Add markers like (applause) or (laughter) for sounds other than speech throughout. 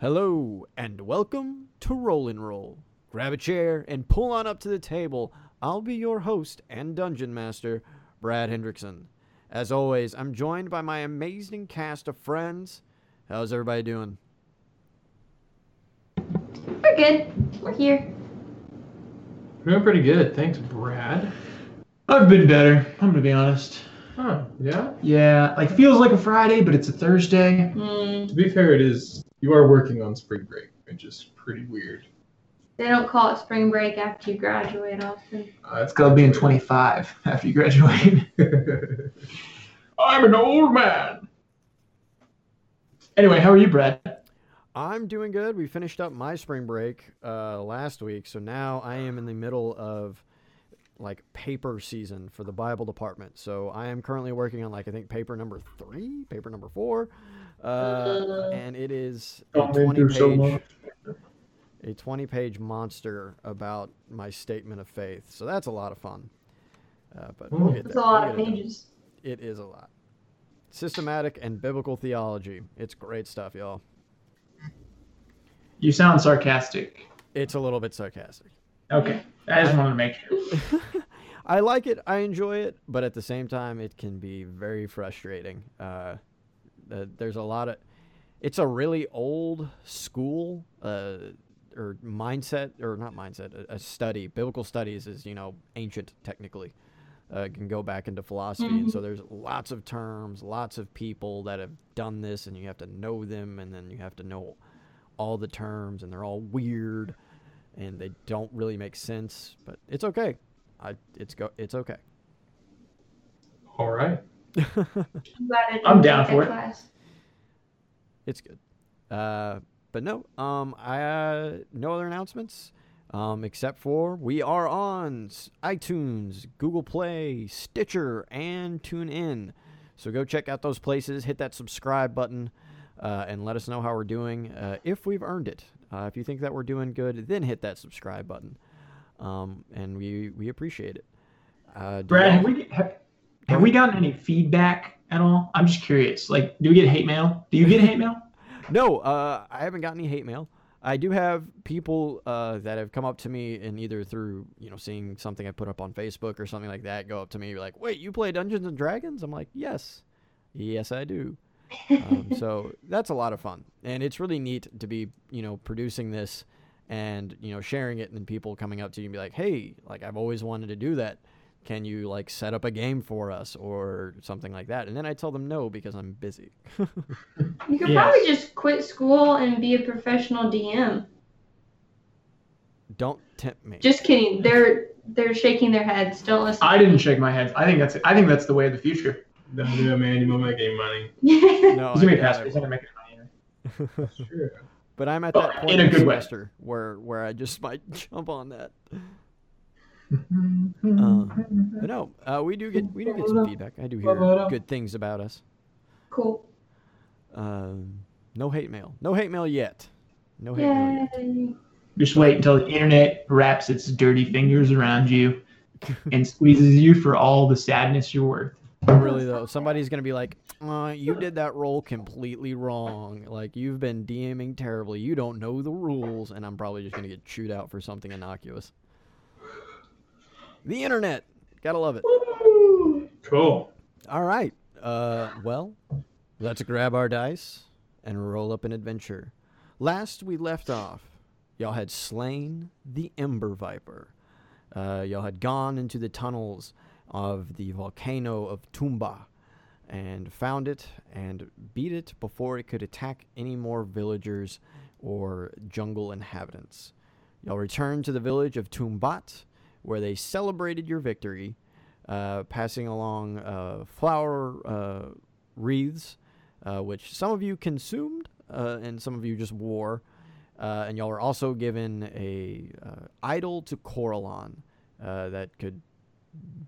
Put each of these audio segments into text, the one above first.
Hello, and welcome to Roll 'n Role. Grab a chair and pull on up to the table. I'll be your host and dungeon master, Brad Hendrickson. As always, I'm joined by my amazing cast of friends. How's everybody doing? We're good. We're here. Doing pretty good. Thanks, Brad. I've been better. I'm gonna be honest. Huh, yeah? Yeah, like feels like a Friday, but it's a Thursday. Mm, To be fair, it is. You are working on spring break, which is pretty weird. they don't call it spring break after you graduate often. Uh, It's called being 25 (laughs) after you graduate. (laughs) I'm an old man. Anyway, how are you, Brad? I'm doing good. We finished up my spring break uh, last week, so now I am in the middle of like paper season for the Bible department. So I am currently working on like I think paper number three, paper number four, uh, Uh. and it is a 20 page, a 20 page monster about my statement of faith. So that's a lot of fun. Uh, but we'll Mm. It's there. a lot We'll of it pages. It is a lot. Systematic and biblical theology. It's great stuff, y'all. You sound sarcastic. It's a little bit sarcastic. Okay, I just wanted to make sure. (laughs) I like it. I enjoy it, but at the same time, it can be very frustrating. Uh, there's a lot of. It's a really old school uh, or mindset, or not mindset, a, a study. Biblical studies is you know ancient technically. Uh, can go back into philosophy, and so there's lots of terms, lots of people that have done this, and you have to know them, and then you have to know all the terms, and they're all weird, and they don't really make sense. But it's okay. I it's go it's okay. All right. (laughs) I'm I didn't I'm down for it. class. it's good. Uh, but no, um, I uh, no other announcements. Um, except for we are on iTunes, Google Play, Stitcher, and TuneIn. So go check out those places. Hit that subscribe button, uh, and let us know how we're doing. Uh, if we've earned it. Uh, if you think that we're doing good, then hit that subscribe button. Um, and we we appreciate it. Uh, Brad, have we have, have we gotten any feedback at all? I'm just curious. Like, do we get hate mail? Do you get hate mail? (laughs) No, uh, I haven't got any hate mail. I do have people uh, that have come up to me and either through you know seeing something I put up on Facebook or something like that, go up to me be like, "Wait, you play Dungeons and Dragons?" I'm like, "Yes, yes, I do." Um, (laughs) so that's a lot of fun, and it's really neat to be you know producing this and you know sharing it, and then people coming up to you and be like, "Hey, like I've always wanted to do that. Can you like set up a game for us or something like that?" And then I tell them no because I'm busy. (laughs) You could Yes. probably just quit school and be a professional DM. Don't tempt me. Just kidding. They're they're shaking their heads. Don't listen. I didn't shake my head. I think that's I think that's the way of the future. Don't do it, man. You won't make any money. (laughs) no, He's gonna be doubt pastor. He's not gonna make any money. either. That's (laughs) true. But I'm at Well, that point in a in the good way. where where I just (laughs) might jump on that. Uh, But no, uh, we do get we do get some feedback. I do hear good things about us. cool. Um, no hate mail. No hate mail yet. No hate mail yet. Yay. Just wait until the internet wraps its dirty fingers around you and squeezes you for all the sadness you're worth. Really though, somebody's gonna be like, uh, "You did that role completely wrong. Like you've been DMing terribly. You don't know the rules." And I'm probably just gonna get chewed out for something innocuous. The internet, gotta love it. Cool. All right. Uh, well, let's grab our dice and roll up an adventure. Last we left off, y'all had slain the Ember Viper. Uh, y'all had gone into the tunnels of the volcano of Tumba and found it and beat it before it could attack any more villagers or jungle inhabitants. Y'all returned to the village of Tumbat, where they celebrated your victory uh, passing along uh, flower uh, wreaths, uh, which some of you consumed uh, and some of you just wore. Uh, and y'all were also given a idol to Coralon that could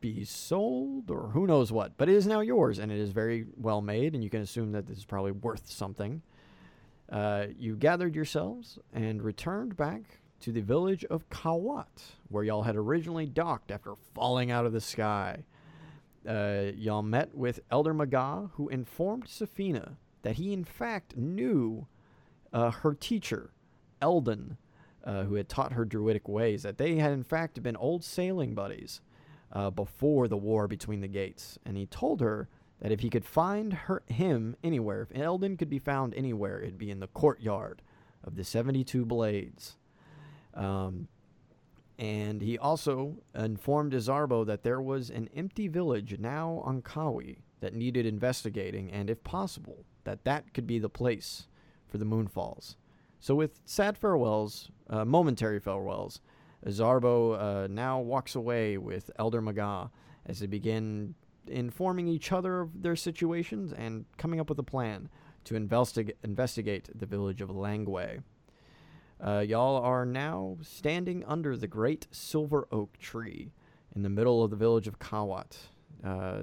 be sold or who knows what, but it is now yours and it is very well made, and you can assume that this is probably worth something. Uh, you gathered yourselves and returned back to the village of Kawat, where y'all had originally docked after falling out of the sky. Uh, y'all met with Elder Magah, who informed Saphina that he, in fact, knew uh, her teacher, Eldon, uh, who had taught her druidic ways, that they had in fact been old sailing buddies uh, before the war between the gates. And he told her that if he could find her him anywhere, if Eldon could be found anywhere, it'd be in the courtyard of the 72 Blades. Um, and he also informed Izarbo that there was an empty village now on Kawi that needed investigating, and if possible, that that could be the place for the Moonfalls. So, with sad farewells, uh, momentary farewells, Izarbo uh, now walks away with Elder Maga as they begin informing each other of their situations and coming up with a plan to investig- investigate the village of Langway. Uh, y'all are now standing under the great silver oak tree in the middle of the village of Kawat. Uh,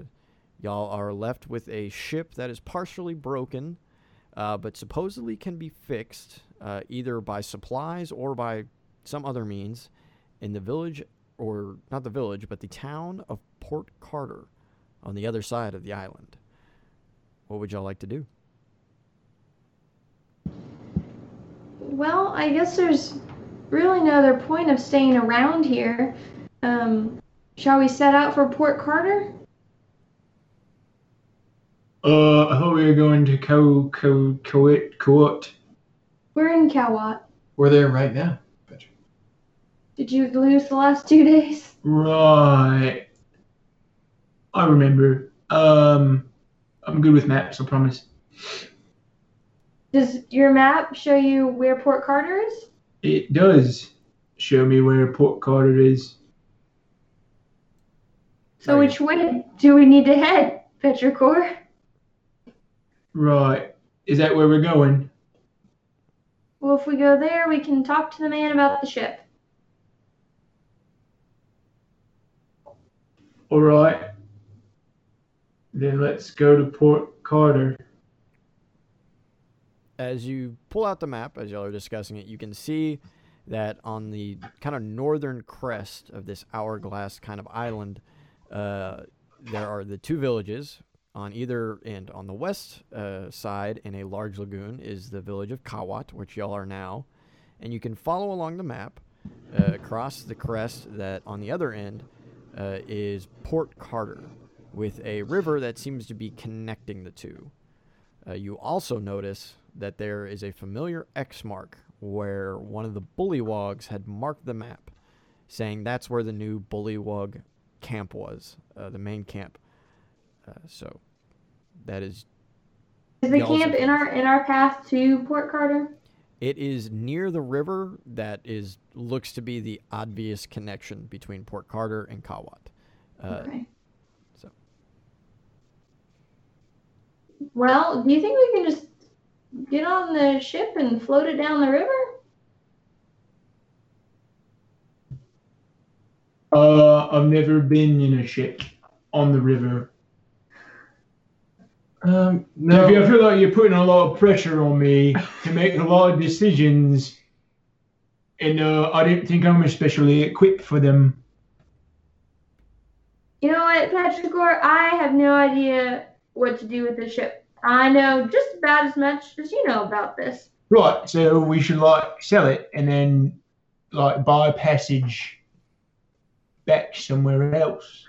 y'all are left with a ship that is partially broken, uh, but supposedly can be fixed uh, either by supplies or by some other means in the village, or not the village, but the town of Port Carter on the other side of the island. What would y'all like to do? Well, I guess there's really no other point of staying around here. Um, shall we set out for Port Carter? Uh, I thought we were going to Co Co Coit Coit. We're in Kawat. We're there right now. Did you lose the last two days? Right. I remember. Um, I'm good with maps. I promise. Does your map show you where Port Carter is? It does show me where Port Carter is. So which way do we need to head, Petrichor? Right. Is that where we're going? Well, if we go there, we can talk to the man about the ship. All right. Then let's go to Port Carter. as you pull out the map, as y'all are discussing it, you can see that on the kind of northern crest of this hourglass kind of island, uh, there are the two villages on either end. On the west uh, side, in a large lagoon, is the village of Kawat, which y'all are now, and you can follow along the map uh, across the crest. That on the other end uh, is Port Carter, with a river that seems to be connecting the two. Uh, you also notice that there is a familiar X mark where one of the bullywugs had marked the map, saying that's where the new bullywug camp was, uh, the main camp. Uh, so that is, Is the camp in our in our path to Port Carter? It is near the river that is looks to be the obvious connection between Port Carter and Kawat. Uh, okay. so. Well, do you think we can just get on the ship and float it down the river? Uh, I've never been in a ship on the river. Um, No. no. I feel like you're putting a lot of pressure on me to make a lot of decisions, and uh, I don't think I'm especially equipped for them. You know what, Petrichor? I have no idea what to do with the ship. I know just about as much as you know about this. Right, so we should like sell it and then like buy a passage back somewhere else.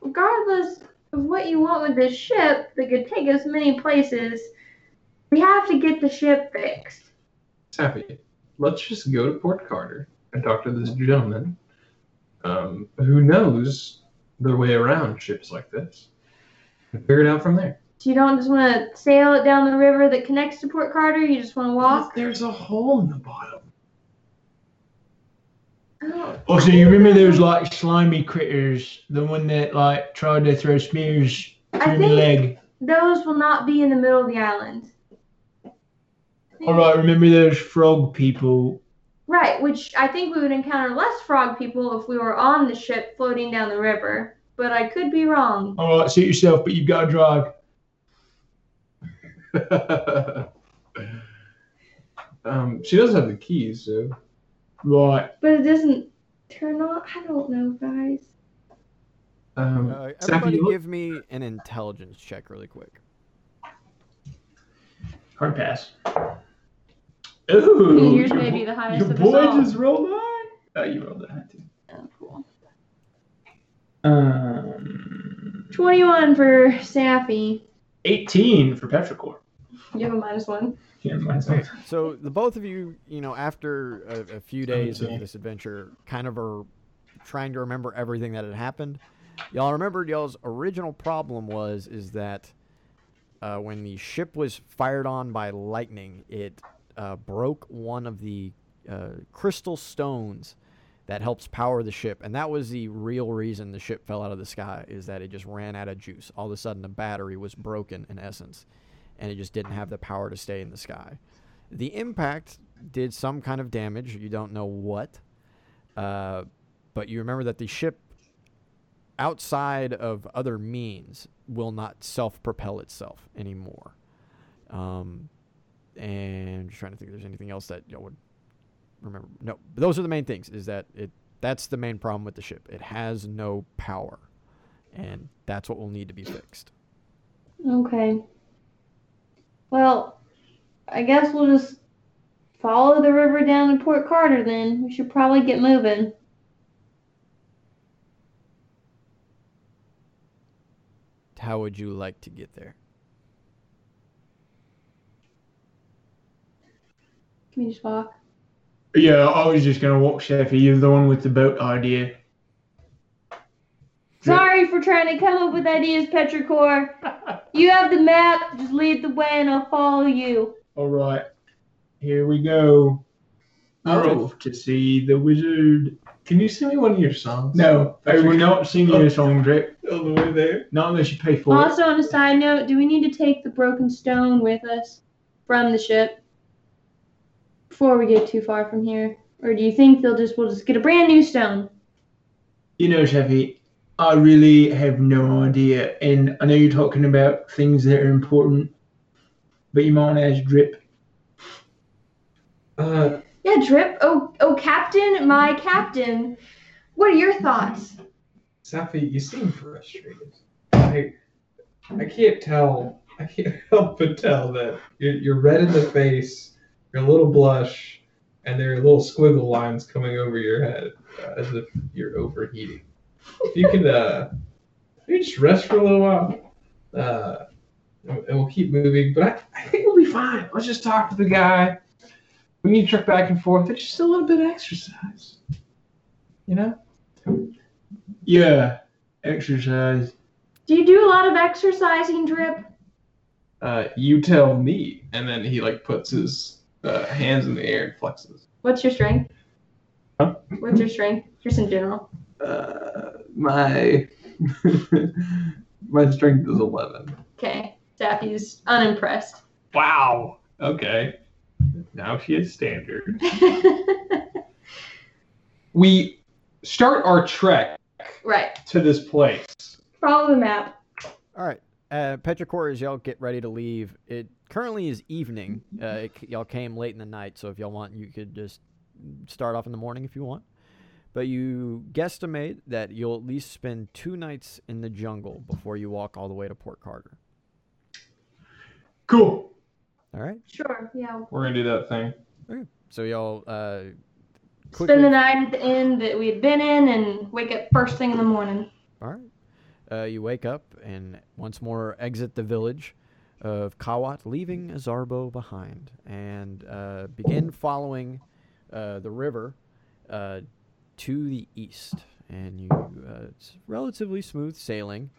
Regardless of what you want with this ship that could take us many places, we have to get the ship fixed. Happy. Let's just go to Port Carter and talk to this gentleman um, who knows their way around ships like this and figure it out from there. So you don't just want to sail it down the river that connects to Port Carter. You just want to walk. There's a hole in the bottom. Oh, Oh, so you remember those like slimy critters, the one that like tried to throw spears I through the leg? those will not be in the middle of the island. All right, remember those frog people? Right, which I think we would encounter less frog people if we were on the ship floating down the river. But I could be wrong. All right, suit yourself, but you've got to drive. (laughs) um, she does have the keys, so Right. But it doesn't turn on. I don't know, guys. um, Uh, everybody look- give me an intelligence check really quick. Hard pass. Ooh. Yours may bo- be the highest Your of us boy all. just rolled high. Oh, you rolled that high too. Oh, cool. Um, 21 for Sappy. 18 for Petrichor. You have a minus one. Yeah, mine's Okay, so the both of you, you know, after a, a few days of this adventure, kind of are trying to remember everything that had happened. Y'all remembered y'all's original problem was is that uh, when the ship was fired on by lightning, it uh, broke one of the uh, crystal stones that helps power the ship, and that was the real reason the ship fell out of the sky. Is that it just ran out of juice. All of a sudden, the battery was broken in essence, and it just didn't have the power to stay in the sky. The impact did some kind of damage. You don't know what, uh, but you remember that the ship, outside of other means, will not self-propel itself anymore. Um, and I'm just trying to think if there's anything else that y'all would remember. No, those are the main things. Is that it? That's the main problem with the ship. It has no power, and that's what will need to be fixed. Okay. Well, I guess we'll just follow the river down to Port Carter then. We should probably get moving. How would you like to get there? Can we just walk? Yeah, I was just gonna walk Sheffy. You're the one with the boat idea. Sorry for trying to come up with ideas, Petrichor. You have the map. Just lead the way and I'll follow you. All right, here we go. All right. Off to see the wizard. Can you sing me one of your songs? No, I will not sing you a song, Drip. All the way there. Not unless you pay for it. Also, on a side note, do we need to take the broken stone with us from the ship before we get too far from here? Or do you think they'll just we'll just get a brand new stone? You know, Sheffy, I really have no idea. And I know you're talking about things that are important, but you might want to ask Drip. Uh, Yeah, Drip. Oh, oh, Captain, my Captain. What are your thoughts? Safi, you seem frustrated. I, I can't tell. I can't (laughs) help but tell that you're, you're red in the face, you're a little blush, and there are little squiggle lines coming over your head uh, as if you're overheating. If you could, uh, if you just rest for a little while, uh, and and we'll keep moving. But I, I think we'll be fine. Let's just talk to the guy. We need to truck back and forth. It's just a little bit of exercise. You know? Yeah, exercise. Do you do a lot of exercising, Drip? uh, you tell me. And then he like puts his uh, hands in the air and flexes. What's your strength? Huh? What's your strength? Just in general. Uh, my (laughs) my strength is eleven. Okay. Daffy's unimpressed. Wow. Okay. Now she is standard. (laughs) We start our trek right. to this place. Follow the map. All right. Uh, Petrichor, as y'all get ready to leave, it currently is evening. Uh, it, y'all came late in the night, so if y'all want, you could just start off in the morning if you want. But you guesstimate that you'll at least spend two nights in the jungle before you walk all the way to Port Carter. Cool. All right. Sure. Yeah. We're gonna do that thing. Okay. So y'all uh, Spend the night at the inn that we had been in and wake up first thing in the morning. All right. Uh, you wake up and once more exit the village of Kawat, leaving Azarbo behind, and uh, begin following uh, the river uh, to the east. And you, uh, it's relatively smooth sailing.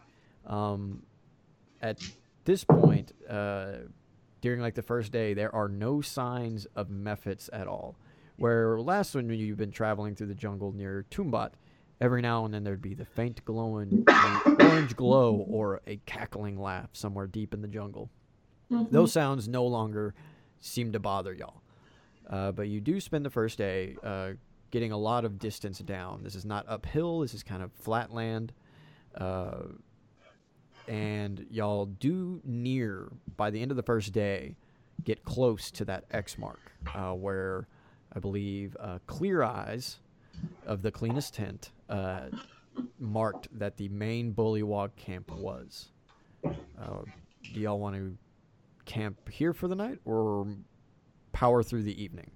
Um, at this point, uh, during like the first day, there are no signs of mephits at all. Where last when you've been traveling through the jungle near Tumbat, every now and then there'd be the faint glowing (coughs) orange glow or a cackling laugh somewhere deep in the jungle. Mhm. Those sounds no longer seem to bother y'all. Uh, but you do spend the first day uh, getting a lot of distance down. This is not uphill, this is kind of flat land. Uh, and y'all do near, by the end of the first day, get close to that X mark uh, where I believe uh, Clear Eyes of the cleanest tent uh, marked that the main bullywug camp was. Uh, do y'all want to camp here for the night or power through the evening?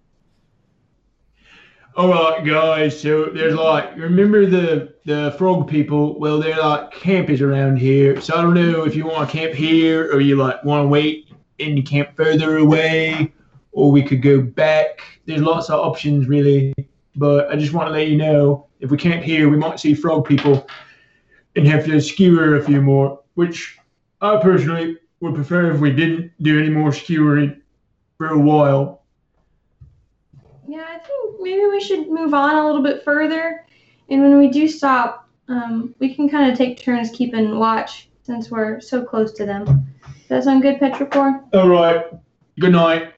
All right, guys. So there's like, remember the the frog people? Well, they're like campers around here. So I don't know if you want to camp here or you like want to wait and you camp further away, or we could go back. There's lots of options, really. But I just want to let you know, if we camp here, we might see frog people and have to skewer a few more. Which I personally would prefer if we didn't do any more skewering for a while. Yeah, I think maybe we should move on a little bit further. And when we do stop, um, we can kind of take turns keeping watch since we're so close to them. Does that sound good, Petrichor? All right. Good night.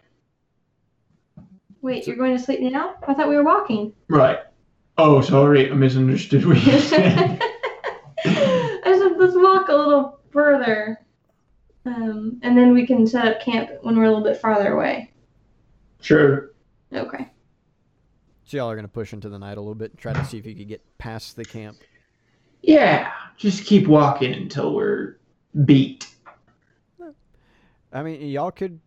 Wait, you're going to sleep now? I thought we were walking. Right. Oh, sorry, I misunderstood what you said. (laughs) I said, let's walk a little further. Um, and then we can set up camp when we're a little bit farther away. sure. Okay. So y'all are gonna push into the night a little bit and try to see if you could get past the camp. Yeah, just keep walking until we're beat. I mean, y'all could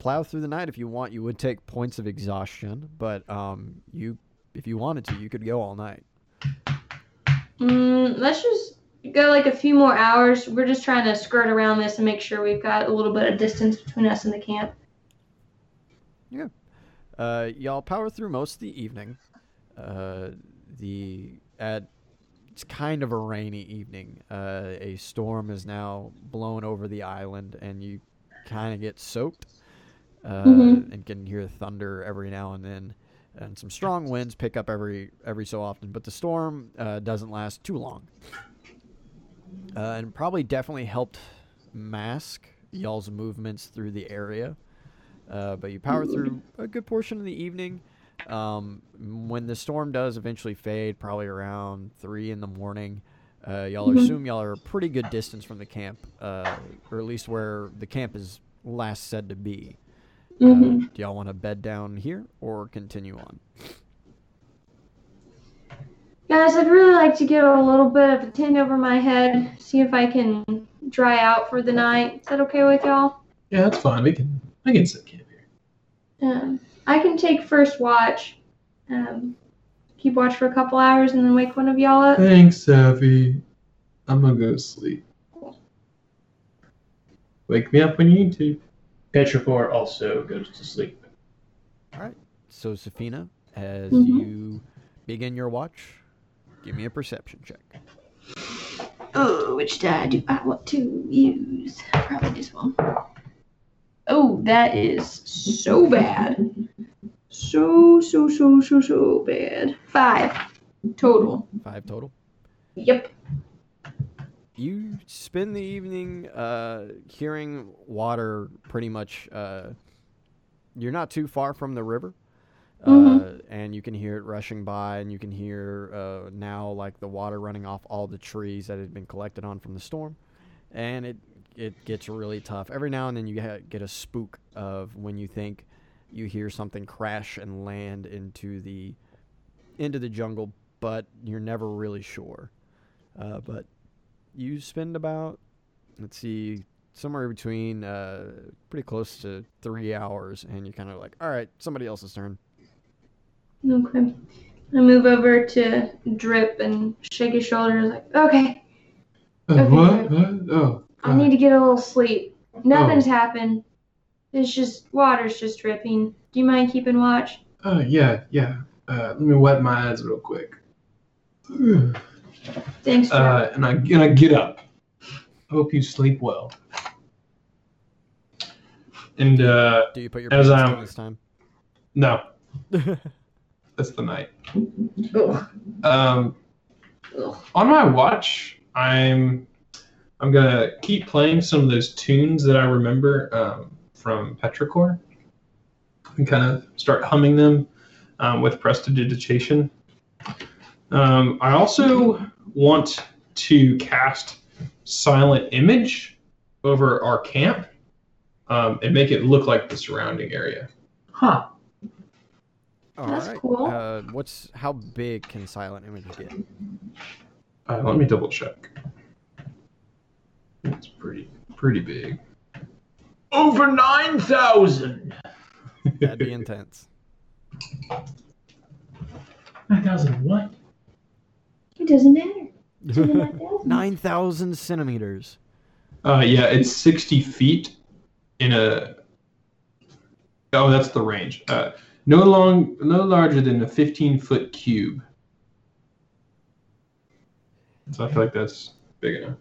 plow through the night if you want. You would take points of exhaustion, but um, you, if you wanted to, you could go all night. Mm, let's just go like a few more hours. We're just trying to skirt around this and make sure we've got a little bit of distance between us and the camp. Uh, y'all power through most of the evening. Uh, the at it's kind of a rainy evening. Uh, a storm is now blown over the island, and you kind of get soaked, uh, Mhm. and can hear thunder every now and then, and some strong winds pick up every every so often. But the storm uh, doesn't last too long, uh, and probably definitely helped mask y'all's movements through the area. Uh, but you power through a good portion of the evening. Um, when the storm does eventually fade, probably around three in the morning, uh, y'all Mhm. assume y'all are a pretty good distance from the camp, uh, or at least where the camp is last said to be. Uh, hmm do y'all want to bed down here or continue on? Guys, I'd really like to get a little bit of a tent over my head, see if I can dry out for the night. Is that okay with y'all? Yeah, that's fine. We can I can sit camp here. Um, I can take first watch, um, keep watch for a couple hours, and then wake one of y'all up. Thanks, Savvy. I'm gonna go to sleep. Wake me up when you need to. Petrichor also goes to sleep. All right. So, Saphina, as Mhm. you begin your watch, give me a perception check. Oh, which die do I want to use? Probably this one. Oh, that is so bad. So, so, so, so, so bad. Five total. Five total. Yep. you spend the evening uh, hearing water pretty much uh, you're not too far from the river uh, Mhm. and you can hear it rushing by and you can hear uh, now like the water running off all the trees that had been collected on from the storm and it it gets really tough every now and then you ha- get a spook of when you think you hear something crash and land into the into the jungle but you're never really sure uh, but you spend about let's see somewhere between uh, pretty close to three hours and you're kind of like all right somebody else's turn Okay. I move over to Drip and shake his shoulders like, okay, Uh, Okay. what? What? Oh. I need to get a little sleep. Nothing's Oh. happened. It's just water's just dripping. Do you mind keeping watch? Uh, yeah, yeah. Uh, let me wet my eyes real quick. (sighs) Thanks, Drip. Uh, and I and I get up. Hope you sleep well. And uh, do you put your As pants I'm- on this time no, (laughs) that's the night. Ugh. Um, Ugh. on my watch, I'm I'm gonna keep playing some of those tunes that I remember um, from Petrichor, and kind of start humming them um, with prestidigitation. Um, I also want to cast Silent Image over our camp um, and make it look like the surrounding area. Huh. All That's right. cool. uh, what's how big can silent image get Uh, let me double check. It's pretty pretty big. Over 9,000. That'd be intense. 9,000 what? It doesn't matter. (laughs) It's only 9,000. 9,000 centimeters. Uh, yeah, it's 60 feet in a. Oh, that's the range. Uh, no long, no larger than a 15 foot cube. So I feel like that's big enough.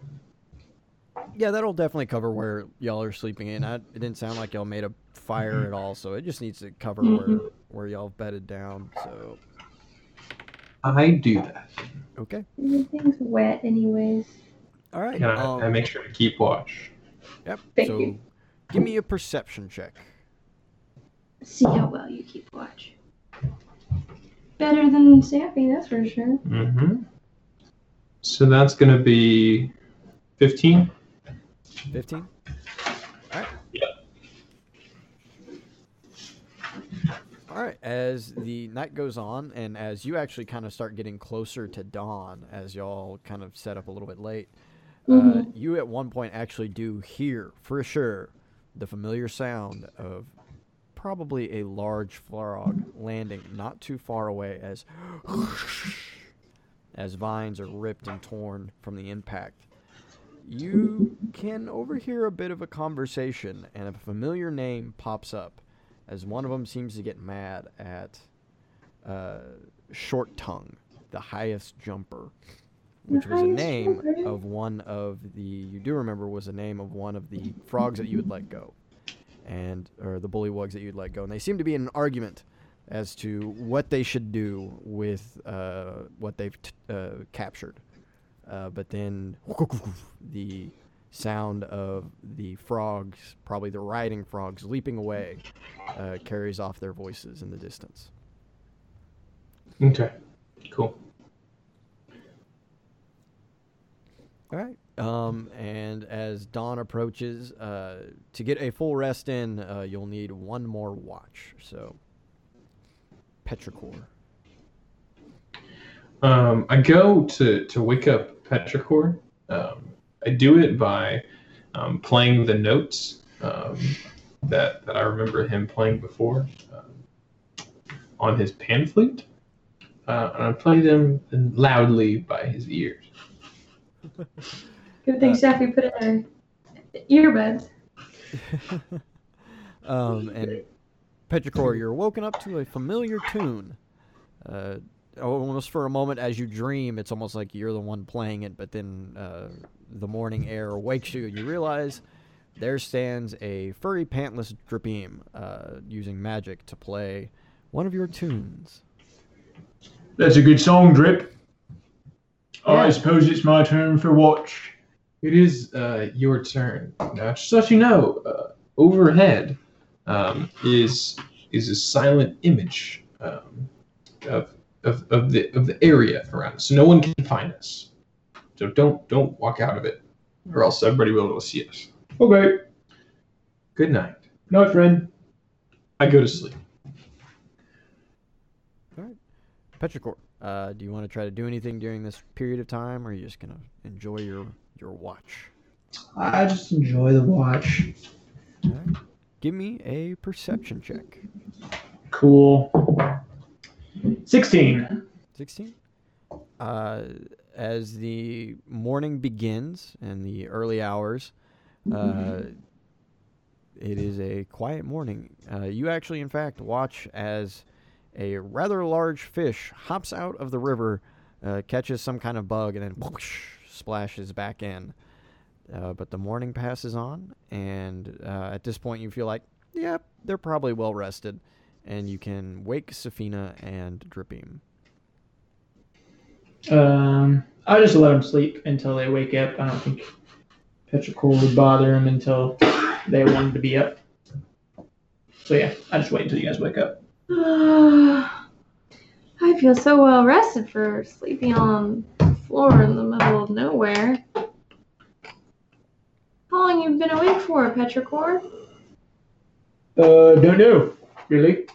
Yeah, that'll definitely cover where y'all are sleeping in. I, it didn't sound like y'all made a fire at all, so it just needs to cover where Mhm. where y'all bedded down. So I do that. okay, Everything's wet, anyways. all right. And I, um, I make sure to keep watch. Yep. Thank so you. give me a perception check. See how well you keep watch. Better than Sappy, that's for sure. Mm-hmm. So that's going to be 15. 15? All right. Yep. All right. As the night goes on, and as you actually kind of start getting closer to dawn, as y'all kind of set up a little bit late, uh, Mhm. you at one point actually do hear, for sure, the familiar sound of probably a large frog landing not too far away as (gasps) as vines are ripped and torn from the impact. You can overhear a bit of a conversation, and a familiar name pops up as one of them seems to get mad at uh, Short Tongue, the highest jumper, which The was a name jumper. of one of the, you do remember, was a name of one of the frogs that you would let go, and, or the bullywugs that you'd let go. And they seem to be in an argument as to what they should do with uh, what they've t- uh, captured. Uh, but then the sound of the frogs, probably the riding frogs, leaping away, uh, carries off their voices in the distance. Okay. Cool. All right. Um, and as dawn approaches, uh, to get a full rest in, uh, you'll need one more watch. So, Petrichor. Um, I go to, to wake up Petrichor. Um, I do it by um, playing the notes um, that, that I remember him playing before um, on his pan flute. Uh, and I play them loudly by his ears. Good thing Uh, Sappy put in her earbuds. (laughs) um, and Petrichor, you're woken up to a familiar tune. Uh, almost for a moment, as you dream, it's almost like you're the one playing it, but then uh, the morning air wakes you, and you realize there stands a furry, pantless Drapeem uh, using magic to play one of your tunes. That's a good song, Drip. Yeah. I suppose it's my turn for watch. It is uh, your turn. Now, just so you know, uh, overhead um, is is a silent image um, of, of, of the of the area around us, so no one can find us. So don't don't walk out of it, or else everybody will be able to see us. Okay. Good night. Night, friend. I go to sleep. Petrichor, uh, do you want to try to do anything during this period of time, or are you just gonna enjoy your your watch? I just enjoy the watch. Alright. Give me a perception check. Cool. 16. 16. Uh, as the morning begins and the early hours, uh, it is a quiet morning. Uh, you actually, in fact, watch as a rather large fish hops out of the river, uh, catches some kind of bug, and then whoosh, splashes back in. Uh, but the morning passes on, and uh, at this point, you feel like, yep, they're probably well rested, and you can wake Saphina and Dripping. Um, I just let them sleep until they wake up. I don't think Petrichor would bother them until they wanted to be up. So yeah, I just wait until you guys wake up. (sighs) I feel so well rested for sleeping on the floor in the middle of nowhere. How long you been awake for, Petrichor? Uh, don't know. Really?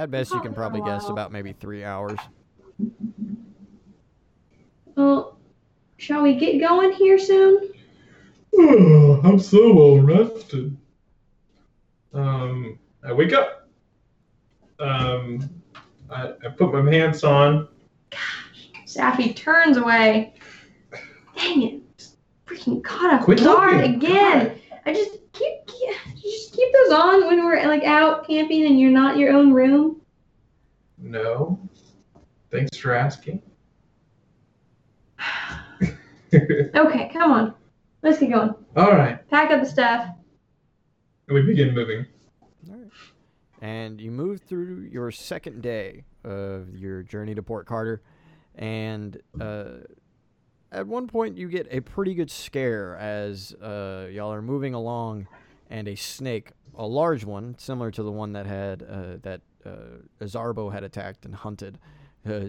At best, you can probably guess about maybe three hours. Well, shall we get going here soon? Oh, I'm so well rested. Um, I wake up. Um, I, I put my pants on. Sappy turns away. Dang it. Freaking caught off Quit guard looking. again. I just keep, keep just keep those on when we're like out camping and you're not your own room. No. Thanks for asking. (sighs) Okay, come on. Let's get going. All right. Pack up the stuff. And we begin moving. All right. And you move through your second day of your journey to Port Carter, and uh, at one point you get a pretty good scare as uh, y'all are moving along, and a snake, a large one, similar to the one that had uh, that uh, Azarbo had attacked and hunted, uh,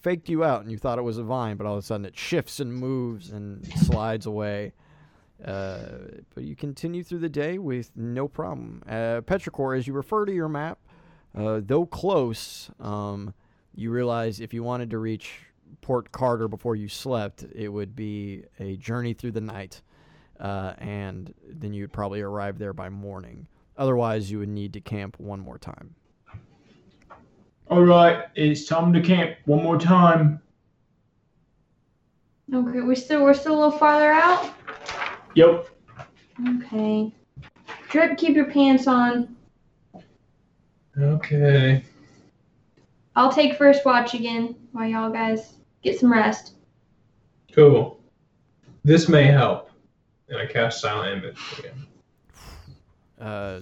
faked you out, and you thought it was a vine, but all of a sudden it shifts and moves and slides away. Uh, but you continue through the day with no problem. Uh, Petrichor, as you refer to your map, though close, um, you realize if you wanted to reach Port Carter before you slept, it would be a journey through the night, uh, and then you'd probably arrive there by morning. Otherwise, you would need to camp one more time. All right, it's time to camp one more time. Okay, we still we're still a little farther out. Yep. Okay. Drip, keep your pants on. Okay. I'll take first watch again while y'all guys get some rest. Cool. This may help. And I cast Silent Image again. uh,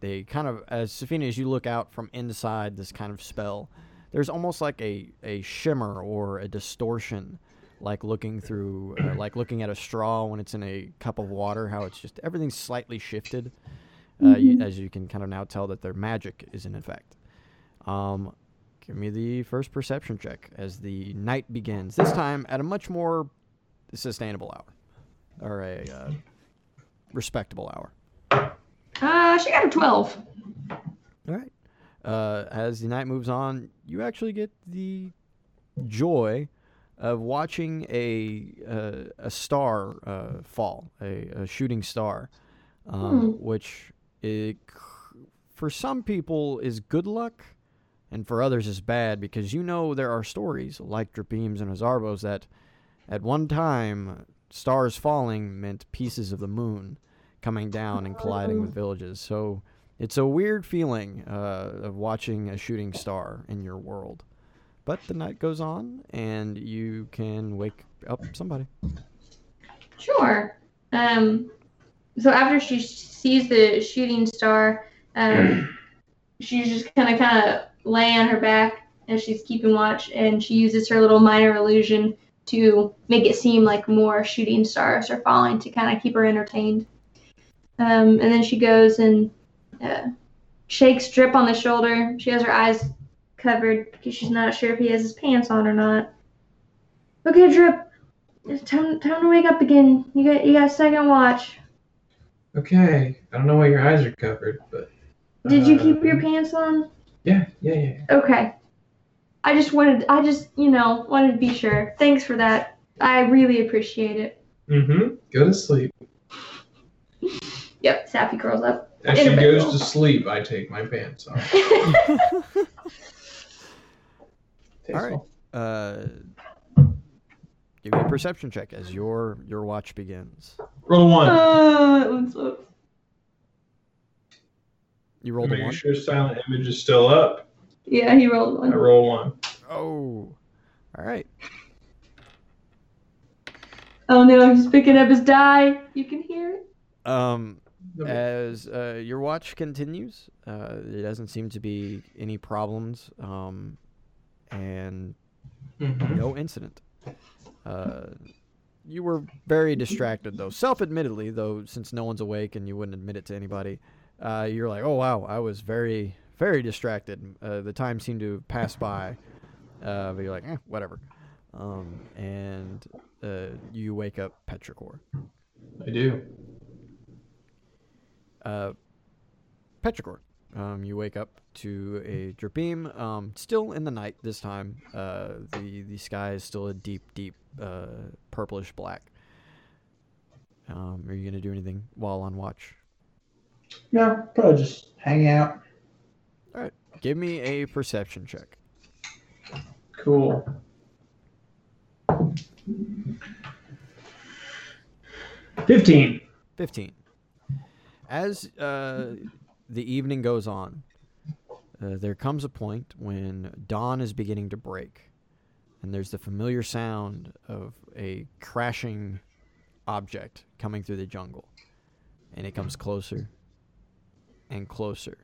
they kind of as Saphina, as you look out from inside this kind of spell, there's almost like a, a shimmer or a distortion, like looking through, uh, (clears throat) like looking at a straw when it's in a cup of water. How it's just everything's slightly shifted, uh, you, as you can kind of now tell that their magic is in effect. Um, give me the first perception check as the night begins. This time at a much more sustainable hour, or a uh, respectable hour. Uh, she got a 12. All right. Uh, as the night moves on, you actually get the joy of watching a uh, a star uh, fall, a, a shooting star, um, which it, for some people is good luck, and for others is bad because you know there are stories like Drapeems and Azarbos that at one time stars falling meant pieces of the moon coming down and colliding with villages. So it's a weird feeling uh, of watching a shooting star in your world. But the night goes on, and you can wake up somebody. Sure. Um, so after she sees the shooting star, um, (clears throat) she's just kind of kind of lay on her back as she's keeping watch, and she uses her little minor illusion to make it seem like more shooting stars are falling to kind of keep her entertained. Um, and then she goes and uh, shakes Drip on the shoulder. She has her eyes covered because she's not sure if he has his pants on or not. Okay, Drip, it's time, time to wake up again. You got you got second watch. Okay. I don't know why your eyes are covered, but. Did you uh, keep your pants on? Yeah, yeah, yeah. Okay. I just wanted I just, you know, wanted to be sure. Thanks for that. I really appreciate it. Mm-hmm. Go to sleep. Yep, Sappy curls up. As she goes roll. to sleep, I take my pants off. (laughs) All right. Uh, give me a perception check as your your watch begins. Roll one. Oh, that one sucks. You rolled a Making one. sure Silent Image is still up. Yeah, he rolled one. I roll one. Oh, all right. Oh no, he's picking up his die. You can hear it. Um, as uh, your watch continues, uh, there doesn't seem to be any problems, um, and Mhm. no incident. Uh, you were very distracted, though. Self-admittedly, though, since no one's awake and you wouldn't admit it to anybody, uh, you're like, "Oh wow, I was very, very distracted." Uh, the time seemed to pass by, uh, but you're like, eh, "Whatever." Um, and uh, you wake up Petrichor. I do. Uh, Petrichor. Um, you wake up to a Drapeem, um, still in the night this time. Uh, the the sky is still a deep, deep uh, purplish black. Um, are you gonna do anything while on watch? No, probably just hang out. All right. Give me a perception check. Cool. Fifteen. 15. As uh, the evening goes on, uh, there comes a point when dawn is beginning to break, and there's the familiar sound of a crashing object coming through the jungle. And it comes closer and closer.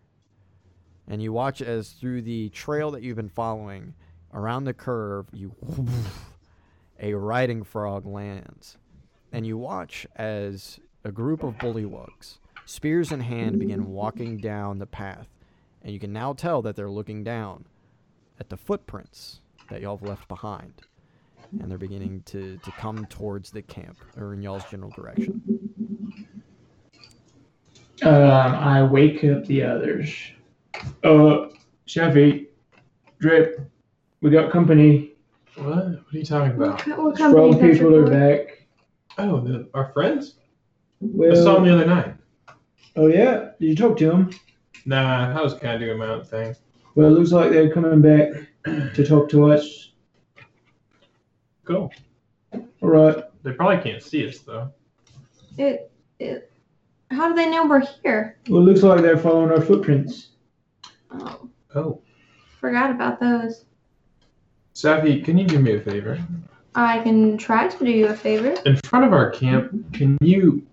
And you watch as through the trail that you've been following, around the curve, you (laughs) a riding frog lands. And you watch as a group of bullywugs, spears in hand, begin walking down the path. And you can now tell that they're looking down at the footprints that y'all have left behind. And they're beginning to, to come towards the camp, or in y'all's general direction. Um, I wake up the others. Uh, Shafi, Drip, we got company. What? What are you talking about? What, what company Frog is people are that? back. Oh, the, our friends? Well, I saw them the other night. oh yeah, did you talk to them? Nah, I was kind of doing my own thing. Well, it looks like they're coming back to talk to us. Cool. All right. They probably can't see us though. It, it, how do they know we're here? Well, it looks like they're following our footprints. Oh, Oh, forgot about those. Safi, can you do me a favor? I can try to do you a favor. In front of our camp, can you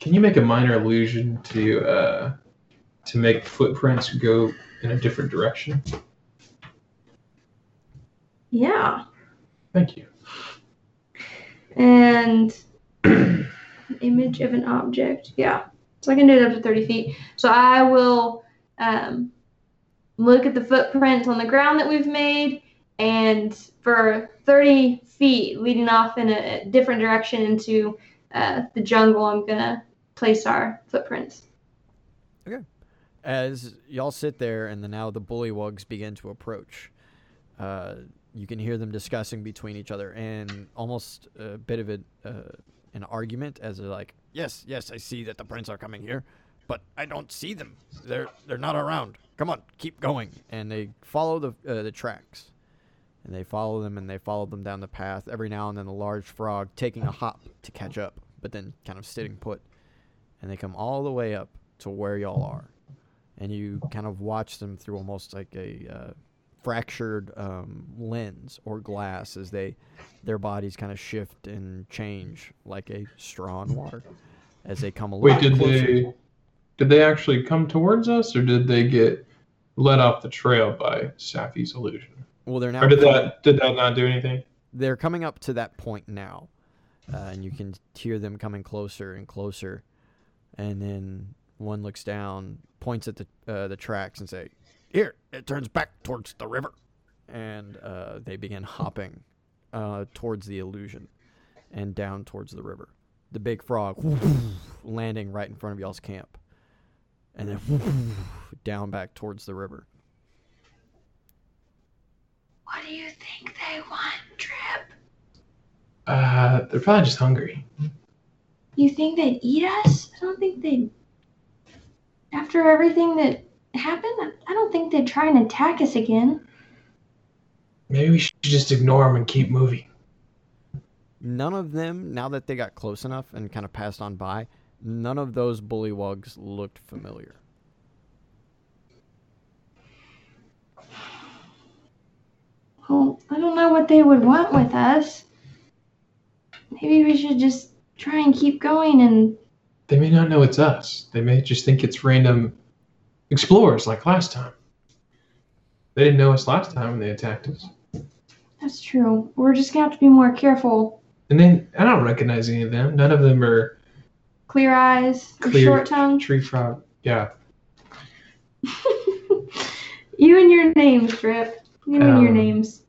can you make a minor illusion to uh to make footprints go in a different direction? Yeah. Thank you. And (clears throat) image of an object. Yeah. So I can do it up to 30 feet. So I will um, look at the footprints on the ground that we've made, and for 30 feet leading off in a different direction into uh, the jungle, I'm going to place our footprints. Okay. As y'all sit there and then now the bullywugs begin to approach, uh, you can hear them discussing between each other and almost a bit of a, uh, an argument as they're like, "Yes, yes, I see that the prints are coming here, but I don't see them. They're they're not around. Come on, keep going." And they follow the uh, the tracks, and they follow them and they follow them down the path. Every now and then, a large frog taking a hop to catch up, but then kind of sitting put, and they come all the way up to where y'all are and you kind of watch them through almost like a uh, fractured um, lens or glass as they their bodies kind of shift and change like a straw in water as they come a Wait, did closer. they did they actually come towards us, or did they get led off the trail by Safi's illusion? well, they're now Or did coming- that did that not do anything? they're coming up to that point now, uh, and you can hear them coming closer and closer, and then one looks down, points at the uh, the tracks, and say, "Here, it turns back towards the river," and uh, they begin hopping uh, towards the illusion and down towards the river. The big frog (laughs) landing right in front of y'all's camp, and then (laughs) down back towards the river. What do you think they want, Trip? Uh, they're probably just hungry. You think they'd eat us? I don't think they'd. After everything that happened, I- I don't think they'd try and attack us again. Maybe we should just ignore them and keep moving. None of them, now that they got close enough and kind of passed on by, none of those bullywugs looked familiar. Well, I don't know what they would want with us. Maybe we should just try and keep going and. They may not know it's us. They may just think it's random explorers like last time. They didn't know us last time when they attacked us. That's true. We're just gonna have to be more careful. And then I don't recognize any of them. None of them are Clear eyes, or clear short tongue. tree frog. Yeah. (laughs) you and your names, Drip. You and your Um, names.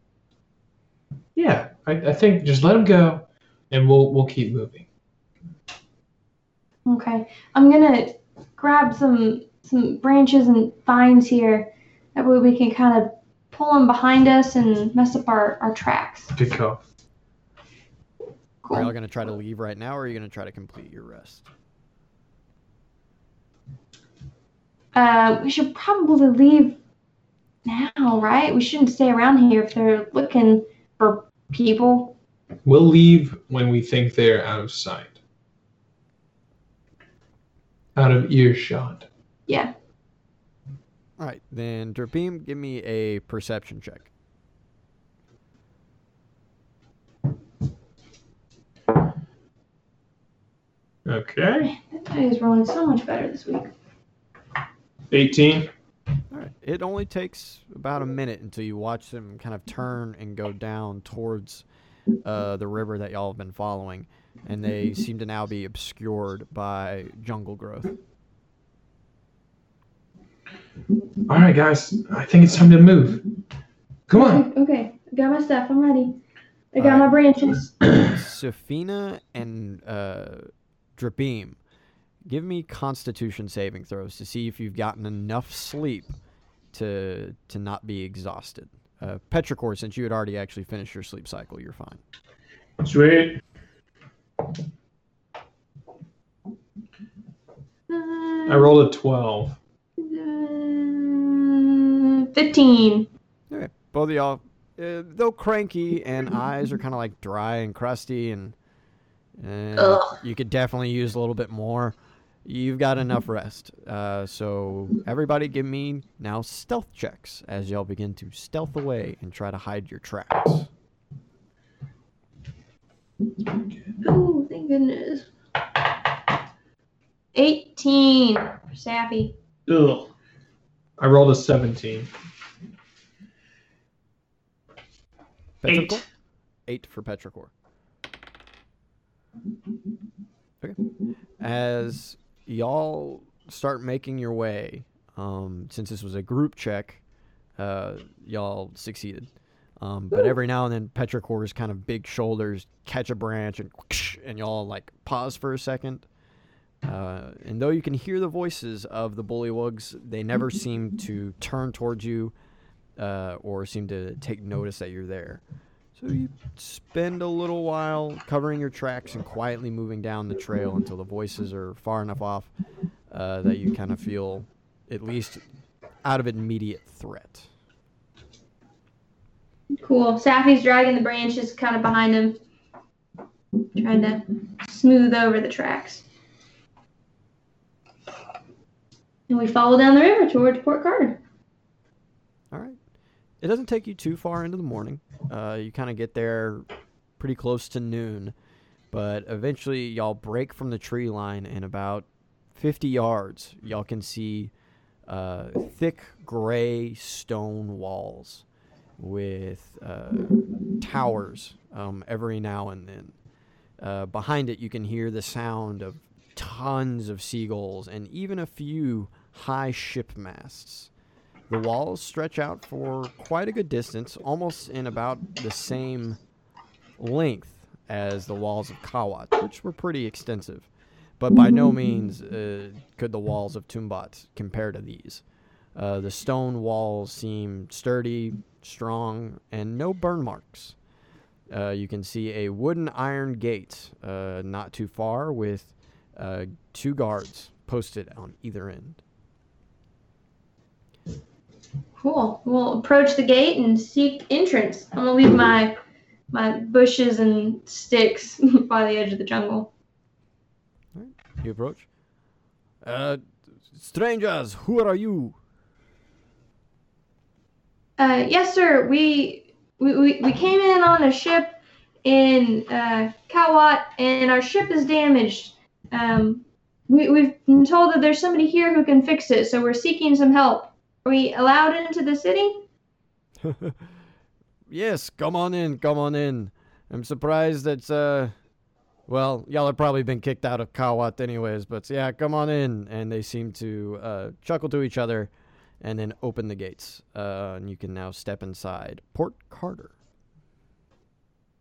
Yeah. I, I think just let them go and we'll we'll keep moving. Okay. I'm gonna grab some some branches and vines here. That way we can kind of pull them behind us and mess up our, our tracks. Good call. Cool. Are y'all gonna try to leave right now, or are you gonna try to complete your rest? Uh, we should probably leave now, right? We shouldn't stay around here if they're looking for people. We'll leave when we think they're out of sight. Out of earshot. Yeah. All right, then Derbeam, give me a perception check. Okay. That guy is rolling so much better this week. 18. All right. It only takes about a minute until you watch them kind of turn and go down towards uh, the river that y'all have been following, and they seem to now be obscured by jungle growth. All right, guys, I think it's time to move. Come on. Okay, I got my stuff. I'm ready. I got my branches. (clears throat) Saphina and uh, give me Constitution saving throws to see if you've gotten enough sleep to to not be exhausted. Uh, Petrichor, since you had already actually finished your sleep cycle, you're fine. Sweet. I rolled a twelve. 15. All right. Both of y'all, uh, though cranky and eyes are kind of like dry and crusty, and, you could definitely use a little bit more. You've got enough rest. Uh, so everybody give me now stealth checks as y'all begin to stealth away and try to hide your tracks. Oh, thank goodness. 18 for Sappy. Ugh. I rolled a 17. Petrichor? Eight. Eight for Petrichor. Okay. As y'all start making your way, um, since this was a group check, uh, y'all succeeded. Um, but every now and then, Petrichor's kind of big shoulders catch a branch and whoosh, and y'all like pause for a second. Uh, and though you can hear the voices of the bullywugs, they never seem to turn towards you uh, or seem to take notice that you're there. So you spend a little while covering your tracks and quietly moving down the trail until the voices are far enough off uh, that you kind of feel at least out of immediate threat. Cool. Sappy's dragging the branches kind of behind him, trying to smooth over the tracks. And we follow down the river towards Port Carter. All right. It doesn't take you too far into the morning. Uh, you kind of get there pretty close to noon, but eventually y'all break from the tree line and about 50 yards, y'all can see uh, thick gray stone walls with uh, towers um, every now and then. Uh, behind it, you can hear the sound of tons of seagulls and even a few high ship masts. The walls stretch out for quite a good distance, almost in about the same length as the walls of Kawat, which were pretty extensive. But by no means uh, could the walls of Tumbat compare to these. Uh, the stone walls seem sturdy, strong, and no burn marks. Uh, you can see a wooden iron gate uh, not too far with uh, two guards posted on either end. Cool. We'll approach the gate and seek entrance. I'm gonna leave my my bushes and sticks (laughs) by the edge of the jungle. You approach. Uh, strangers, who are you? Uh, yes, sir. We we, we, we came in on a ship in uh, Kawat, and our ship is damaged. Um, we, we've been told that there's somebody here who can fix it, so we're seeking some help. Are we allowed into the city? (laughs) yes, come on in, come on in. I'm surprised that, uh, well, y'all have probably been kicked out of Kawat anyways, but yeah, come on in. And they seem to uh, chuckle to each other and then open the gates. Uh, and you can now step inside Port Carter.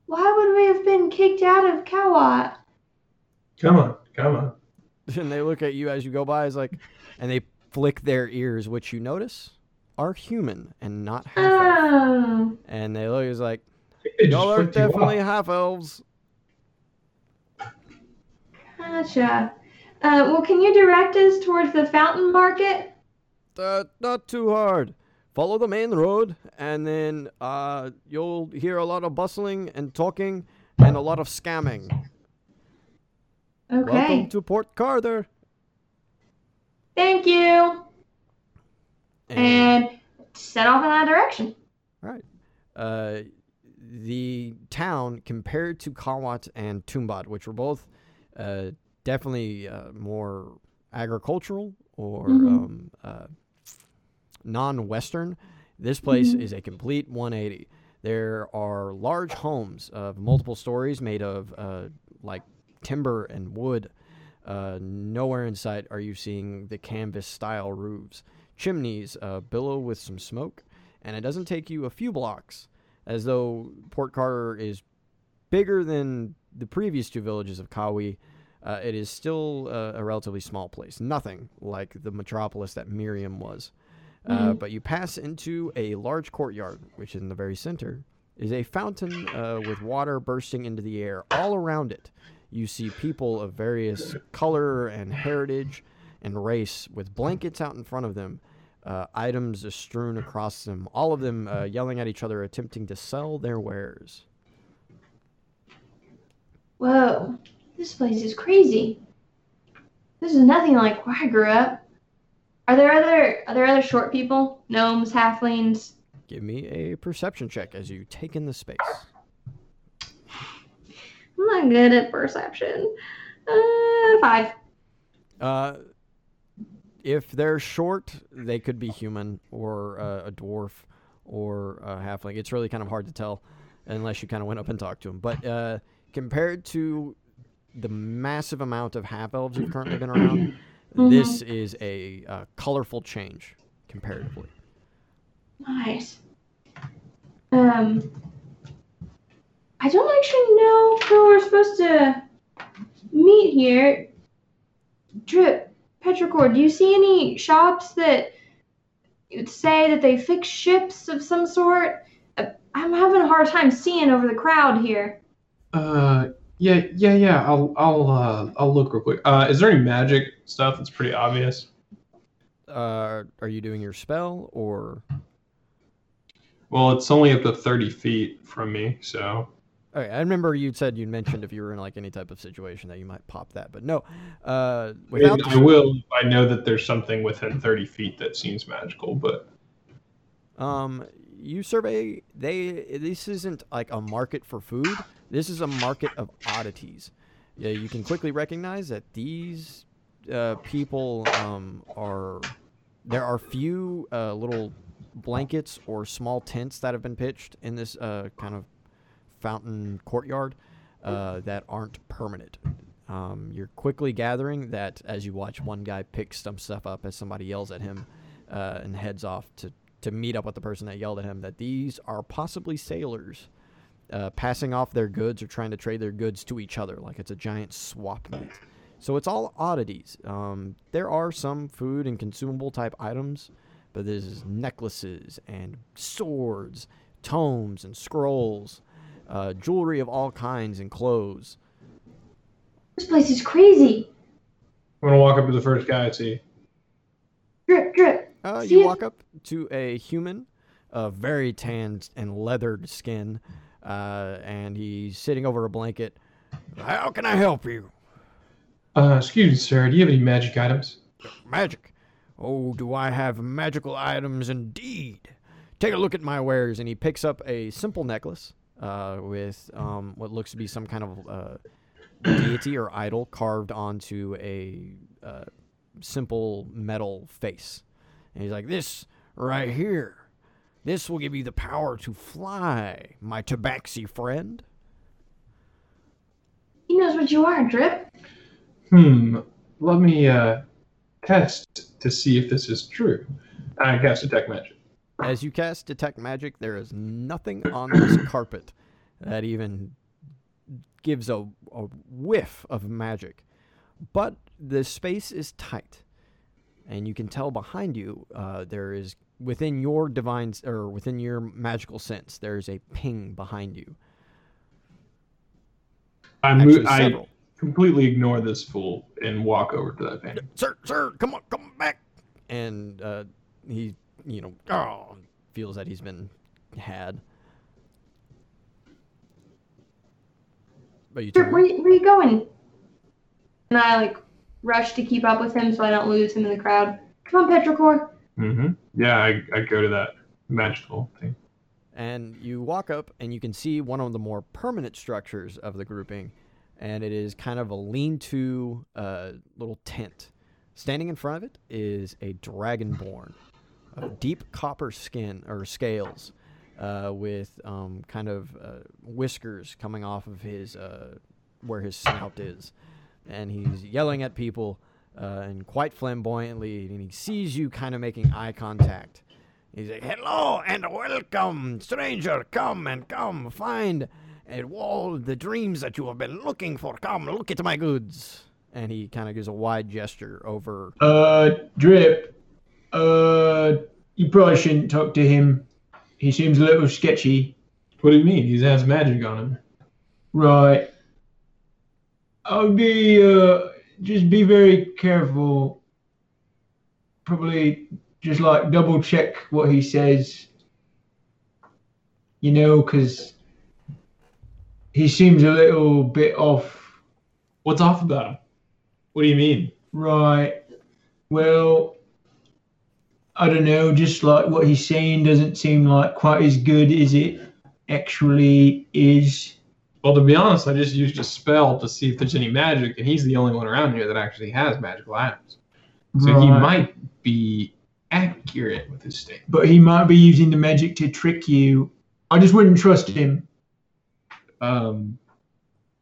Why would we have been kicked out of Kawat? Come on, come on. (laughs) and they look at you as you go by, is like, and they flick their ears, which you notice are human and not half elf. Oh, And they look, is like, They just y'all are flipped you off. definitely half elves. Gotcha. Uh, well, can you direct us towards the fountain market? Uh, not too hard. Follow the main road, and then uh, you'll hear a lot of bustling and talking and a lot of scamming. Okay. Welcome to Port Carter. Thank you. And set off in that direction. uh, the town compared to Kawat and Tumbat, which were both uh, definitely uh, more agricultural or Mhm. um, uh, non-Western, this place Mhm. is a complete 180. There are large homes of multiple stories made of uh, like timber and wood. Uh, nowhere in sight are you seeing the canvas-style roofs. Chimneys uh, billow with some smoke, and it doesn't take you a few blocks, as though Port Carter is bigger than the previous two villages of Kawi. Uh, it is still uh, a relatively small place, nothing like the metropolis that Miriam was. Uh, Mhm. but you pass into a large courtyard, which in the very center is a fountain uh, with water bursting into the air. All around it, you see people of various color and heritage and race with blankets out in front of them, uh, items strewn across them, all of them uh, yelling at each other, attempting to sell their wares. Whoa, this place is crazy. This is nothing like where I grew up. Are there other are there other short people? Gnomes, halflings? Give me a perception check as you take in the space. I'm not good at perception. Uh, five. Uh, if they're short, they could be human or uh, a dwarf or a halfling. It's really kind of hard to tell unless you kind of went up and talked to them. But uh, compared to the massive amount of half elves you've currently been around, (clears throat) this is a uh, colorful change comparatively. Nice. Um, I don't actually know who we're supposed to meet here. Drip, Petrichor, do you see any shops that say that they fix ships of some sort? Uh, I'm having a hard time seeing over the crowd here. Uh, yeah, yeah, yeah. I'll, I'll, uh, I'll look real quick. Uh, is there any magic stuff that's pretty obvious? Uh, are you doing your spell or? Well, it's only up to thirty feet from me, so Okay, I remember you said you'd mentioned if you were in like any type of situation that you might pop that, but no. Uh, I, without I will. I know that there's something within thirty feet that seems magical, but Um, you survey they. This isn't like a market for food. This is a market of oddities. Yeah, you can quickly recognize that these uh, people um, are. There are few uh, little blankets or small tents that have been pitched in this uh, kind of fountain courtyard uh, that aren't permanent. Um, you're quickly gathering that as you watch one guy pick some stuff up as somebody yells at him uh, and heads off to to meet up with the person that yelled at him that these are possibly sailors uh, passing off their goods or trying to trade their goods to each other like it's a giant swap meet. So it's all oddities. Um, there are some food and consumable type items, but there's necklaces and swords, tomes and scrolls, uh, jewelry of all kinds and clothes. This place is crazy. I'm gonna walk up to the first guy I see. Drip, drip. Uh, See you if- walk up to a human, uh, very tanned and leathered skin, uh, and he's sitting over a blanket. How can I help you? Uh, excuse me, sir. Do you have any magic items? Magic. Oh, do I have magical items indeed? Take a look at my wares. And he picks up a simple necklace uh, with um, what looks to be some kind of uh, deity or idol carved onto a uh, simple metal face. And he's like, This right here. This will give you the power to fly, my tabaxi friend. He knows what you are, Drip. Hmm. Let me uh test to see if this is true. I cast detect magic. As you cast Detect Magic, there is nothing on this (coughs) carpet that even gives a, a whiff of magic. But the space is tight. And you can tell behind you, uh, there is, within your divine, or within your magical sense, there is a ping behind you. I Actually, move. I completely ignore this fool and walk over to that bandit. sir, sir, come on, come back. And uh, he, you know, oh, feels that he's been had. But you Where, turn. where, you- where you going? And I like rush to keep up with him so I don't lose him in the crowd. Come on, Petrichor. Mm-hmm. Yeah, I, I go to that magical thing. and you walk up and you can see one of the more permanent structures of the grouping and it is kind of a lean-to uh, little tent standing in front of it is a dragonborn of deep copper skin or scales uh, with um, kind of uh, whiskers coming off of his uh, where his snout is and he's yelling at people uh, and quite flamboyantly and he sees you kind of making eye contact He's like, hello and welcome, stranger. Come and come, find and all the dreams that you have been looking for. Come, look at my goods. And he kind of gives a wide gesture over. Uh, Drip, uh, you probably shouldn't talk to him. He seems a little sketchy. What do you mean? He has magic on him. Right. I'll be, uh, just be very careful. Probably just like double check what he says. You know, because he seems a little bit off. What's off about him? What do you mean? Right. Well, I don't know. Just like what he's saying doesn't seem like quite as good as it actually is. Well, to be honest, I just used a spell to see if there's any magic, and he's the only one around here that actually has magical items. So he might be accurate with his statement. But he might be using the magic to trick you. I just wouldn't trust him. Um,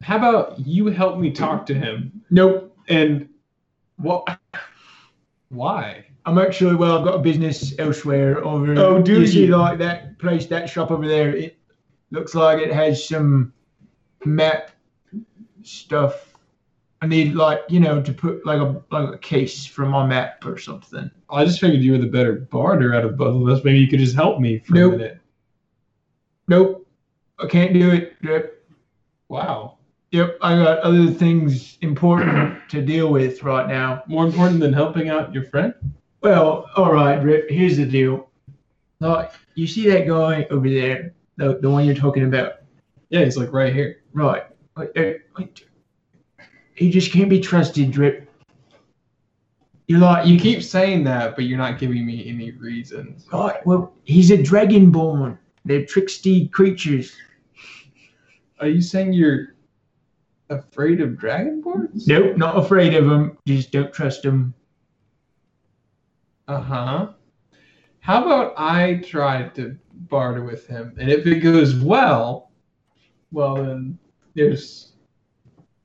how about you help me talk to him? Nope. And what? Why? I'm actually well. I've got a business elsewhere over. Oh, do you? see like that place, that shop over there? It looks like it has some map stuff. I need like you know to put like a like a case for my map or something. I just figured you were the better barter out of both of us. Maybe you could just help me for Nope. a minute. Nope. I can't do it. Drip. Wow. Yep. I got other things important to deal with right now. More important than helping out your friend? Well, all right, Drip. Here's the deal. Like, you see that guy over there, the, the one you're talking about, Yeah, he's like right here. right? Wait, uh. He just can't be trusted, Drip. You're like, You you keep saying that, but you're not giving me any reasons. Right. Well, he's a dragonborn. They're tricksty creatures. Are you saying you're afraid of dragonborns? Nope, not afraid of them. Just don't trust them. Uh huh. How about I try to barter with him, and if it goes well, well then there's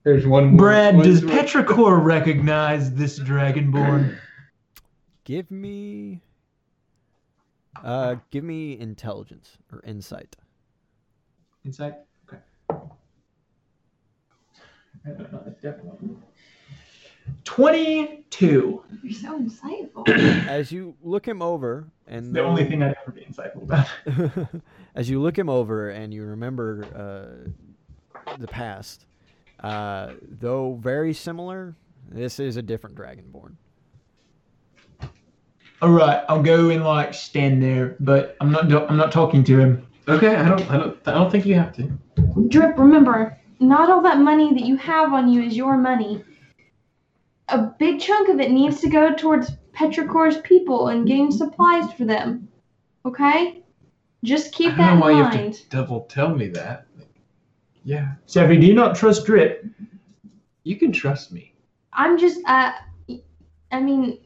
there's one. more- Brad, one- does Petrichor (laughs) recognize this dragonborn? Give me. Uh, give me intelligence or insight. Insight. Okay. Twenty-two. You're so insightful. (clears throat) As you look him over, and The only thing I'd ever be insightful about. (laughs) as you look him over and you remember uh, the past, uh, though very similar, this is a different dragonborn. All right, I'll go and like stand there, but I'm not. I'm not talking to him. Okay, I don't, I don't, I don't think you have to. Drip, remember, not all that money that you have on you is your money. A big chunk of it needs to go towards Petrichor's people and getting supplies for them. Okay? Just keep I that don't know why in you have mind. to double tell me that. Yeah, Seffi, do you not trust Drip? you can trust me. I'm just, uh, I mean,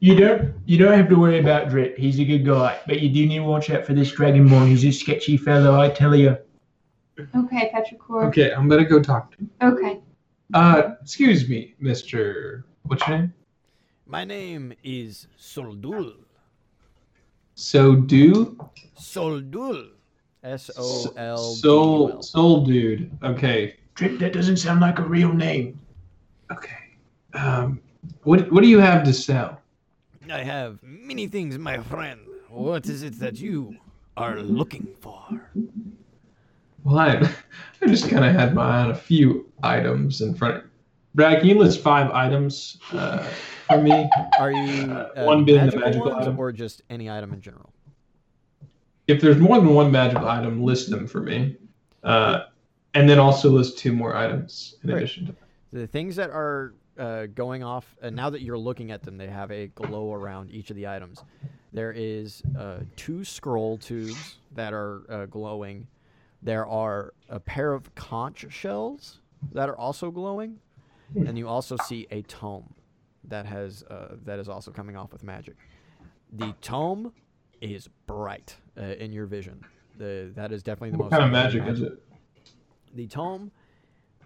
You don't. You don't have to worry about Drip. He's a good guy, but you do need to watch out for this dragonborn. He's a sketchy fellow, I tell you. okay, Petrichor. Okay, I'm gonna go talk to him. Okay. Uh, excuse me, Mister. What's your name? My name is Soldul. So do Soldul. S O L. Soul Soul Dude. Okay, Drip, that doesn't sound like a real name. okay. Um, what what do you have to sell? I have many things, my friend. What is it that you are looking for? Well, I, (laughs) I just kind of had my eye on a few items in front. Of, Brad, can you list five items uh, for me? Are you Uh, uh, one being the magical item. or just any item in general? If there's more than one magical item, list them for me, uh, and then also list two more items in Right. addition to. that. The things that are uh, going off, and now that you're looking at them, they have a glow around each of the items. There is uh, two scroll tubes that are uh, glowing. There are a pair of conch shells that are also glowing, and you also see a tome that has uh, that is also coming off with magic. The tome is bright uh, in your vision. The that is definitely the What most kind of vivid magic is it? the tome,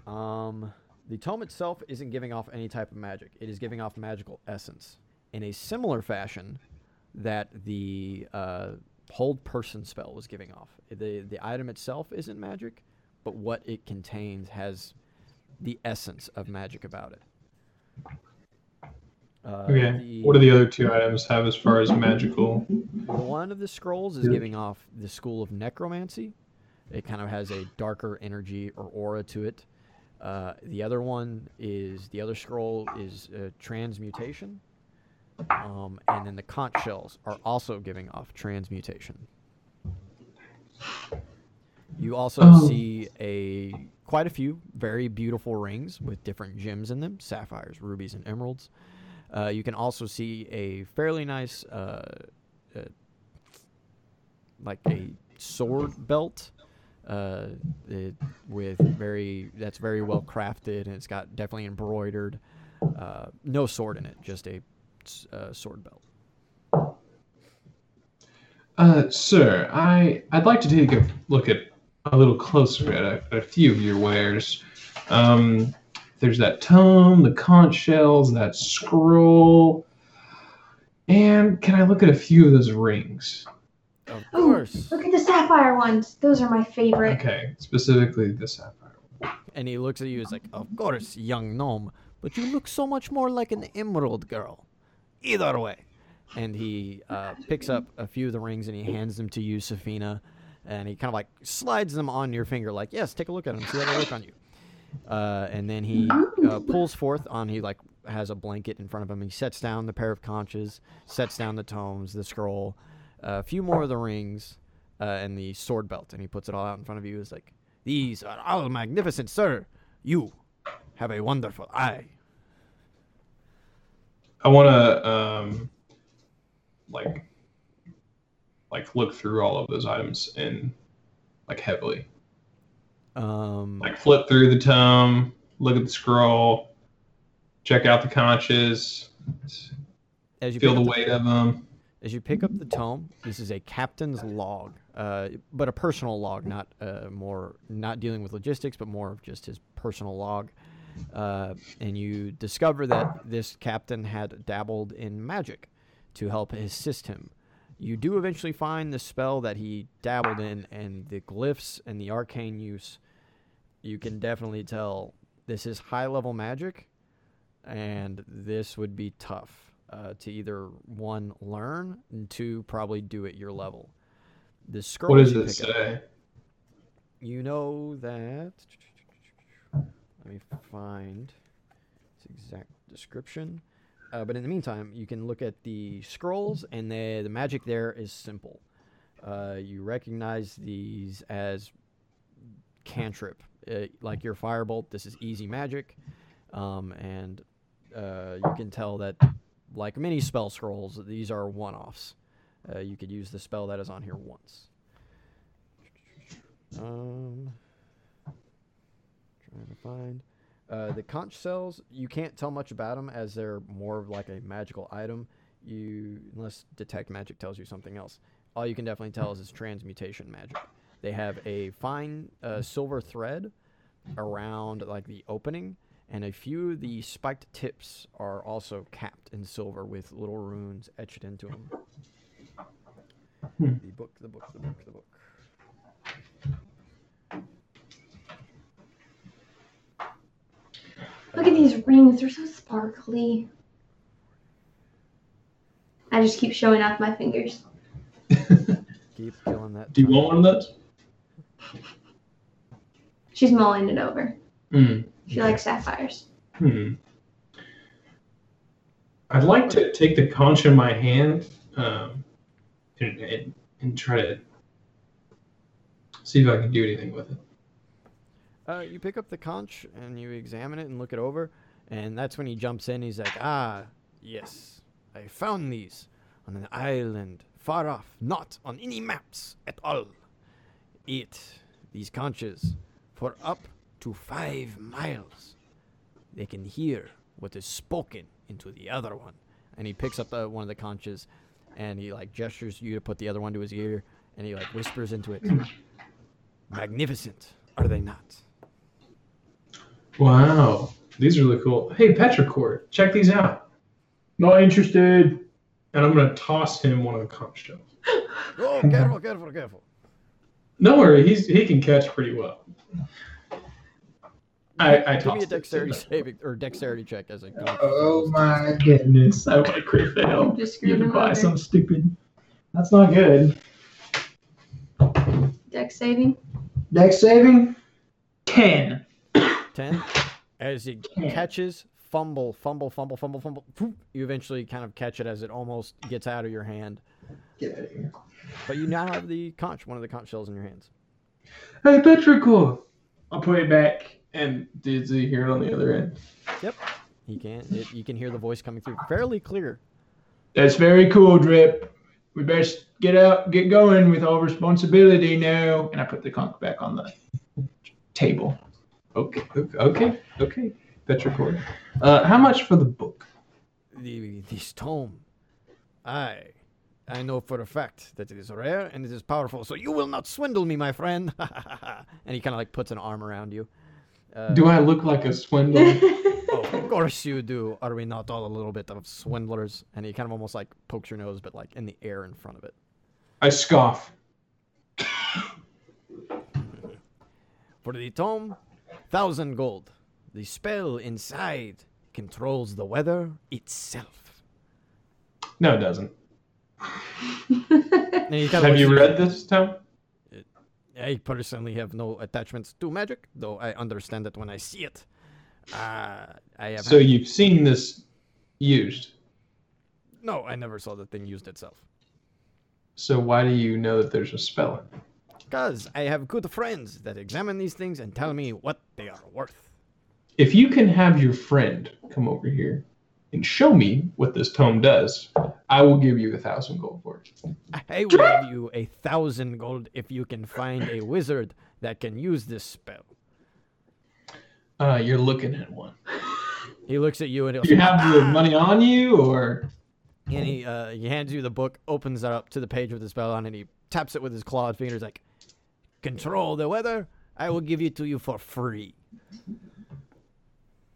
um, the tome itself isn't giving off any type of magic. It is giving off magical essence in a similar fashion that the uh, hold person spell was giving off. The the item itself isn't magic, but what it contains has the essence of magic about it. Uh, Okay. the- What do the other two items have as far as magical? one of the scrolls is giving off the school of necromancy. It kind of has a darker energy or aura to it. Uh, the other one is the other scroll is uh, transmutation, um, and then the conch shells are also giving off transmutation. You also Oh. see a quite a few very beautiful rings with different gems in them: sapphires, rubies, and emeralds. Uh, you can also see a fairly nice, uh, uh, like a sword belt, uh, it, with very that's very well crafted and it's got definitely embroidered. Uh, no sword in it, just a uh, sword belt. Uh, sir, I I'd like to take a look at a little closer at a, at a few of your wares. Um, there's that tome, the conch shells, that scroll, and can I look at a few of those rings? Of course. Look at the sapphire ones. Those are my favorite. Okay, specifically the sapphire. One. And he looks at you. He's like, "Of course, young gnome, but you look so much more like an emerald girl. Either way." And he uh, picks up a few of the rings and he hands them to you, Saphina, and he kind of like slides them on your finger, like, "Yes, take a look at them. See how they look on you." Uh, and then he uh, pulls forth on. He like has a blanket in front of him. He sets down the pair of conches, sets down the tomes, the scroll, a few more of the rings, uh, and the sword belt, and he puts it all out in front of you. He's like, "These are all magnificent, sir. You have a wonderful eye." I want to um, like like look through all of those items and like heavily. Um, Like flip through the tome, look at the scroll, check out the conches, as you feel the weight of them. As you pick up the tome, this is a captain's log, uh, but a personal log, not uh, more not dealing with logistics, but more of just his personal log. Uh, and you discover that this captain had dabbled in magic to help assist him. You do eventually find the spell that he dabbled in, and the glyphs and the arcane use. You can definitely tell this is high level magic, and this would be tough uh, to either one learn and two probably do at your level. The scroll What does it pick up, say? you know that. Let me find its exact description. Uh, but in the meantime, you can look at the scrolls, and the the magic there is simple. Uh, you recognize these as cantrip, uh, like your firebolt. This is easy magic, um, and uh, you can tell that, like many spell scrolls, these are one-offs. Uh, you could use the spell that is on here once. Um, trying to find uh, the conch cells. You can't tell much about them as they're more of like a magical item. You unless detect magic tells you something else. All you can definitely tell is it's transmutation magic. They have a fine uh, silver thread around like the opening, and a few of the spiked tips are also capped in silver with little runes etched into them. Hmm. The book, the book, the book, the book. Look at these rings. They're so sparkly. I just keep showing off my fingers. (laughs) Keep killing that. Do you want one of those? She's mulling it over. Hmm. She likes sapphires. Hmm. I'd like to take the conch in my hand um, and, and, and try to see if I can do anything with it. Uh, you pick up the conch and you examine it and look it over, and that's when he jumps in. He's like, "Ah, yes, I found these on an island far off, not on any maps at all. Eat these conches for up to five miles. They can hear what is spoken into the other one." And he picks up one of the conches, and he like gestures you to put the other one to his ear, and he like whispers into it. Magnificent, are they not? Wow, these are really cool. Hey, Petrichor, check these out. Not interested. And I'm gonna toss him one of the conch shells. Oh, careful, careful, careful. No worry, he's he can catch pretty well. I, I Give me a tossed it to dexterity saving or dexterity check as a conch. Oh my goodness. I want to crit fail. Just you to him buy over. something stupid. That's not good. Dex saving. Dex saving? 10. As he Ten. catches, fumble, fumble, fumble, fumble, fumble. poof, You eventually kind of catch it as it almost gets out of your hand. Get out of here. But you now have the conch, one of the conch shells in your hands. Hey, Petrichor. I'll put it back. And did he hear it on the other end? Yep. He can. It, you can hear the voice coming through fairly clear. That's very cool, Drip. We best get out, get going with all responsibility now. And I put the conch back on the table. Okay, okay, okay, That's Petrichor. Uh, how much for the book? The this tome, I, I know for a fact that it is rare and it is powerful. So you will not swindle me, my friend. (laughs) and he kind of like puts an arm around you. Uh, Do I look like a swindler? (laughs) Oh, of course you do. Are we not all a little bit of swindlers? And he kind of almost like pokes your nose, but like in the air in front of it. I scoff. For the tome, thousand gold. The spell inside controls the weather itself. No, it doesn't. And he kinda Have you read this, Tom? I personally have no attachments to magic, though I understand it when I see it. Uh, I have. So you've seen this used. no, I never saw the thing used itself. So why do you know that there's a spell in it? Because I have good friends that examine these things and tell me what they are worth. If you can have your friend come over here and show me what this tome does, I will give you a thousand gold for it. I will give you a thousand gold if you can find a wizard that can use this spell. Uh, you're looking at one. He looks at you and, Do you he'll, have the money on you, or and he, uh, he hands you the book, opens it up to the page with the spell on, it, and he taps it with his clawed fingers like, "Control the weather. I will give it to you for free."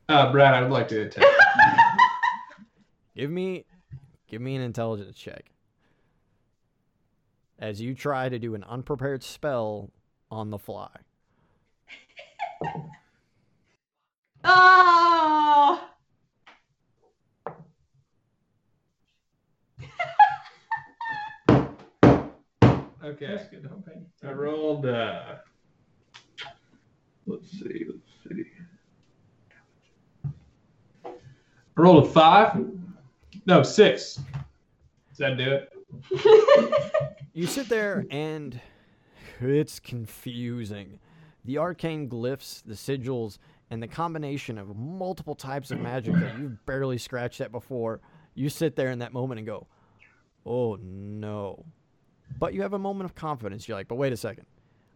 uh, Brad? I would like to attempt. (laughs) Give me, give me an intelligence check. As you try to do an unprepared spell on the fly. (laughs) oh! Okay. That's good. I rolled. Uh, let's see. Let's see. I rolled a five. No, six. Does that do it? (laughs) You sit there and it's confusing. The arcane glyphs, the sigils, and the combination of multiple types of magic that you've barely scratched at before. You sit there in that moment and go, "Oh no!" But you have a moment of confidence. You're like, "But wait a second,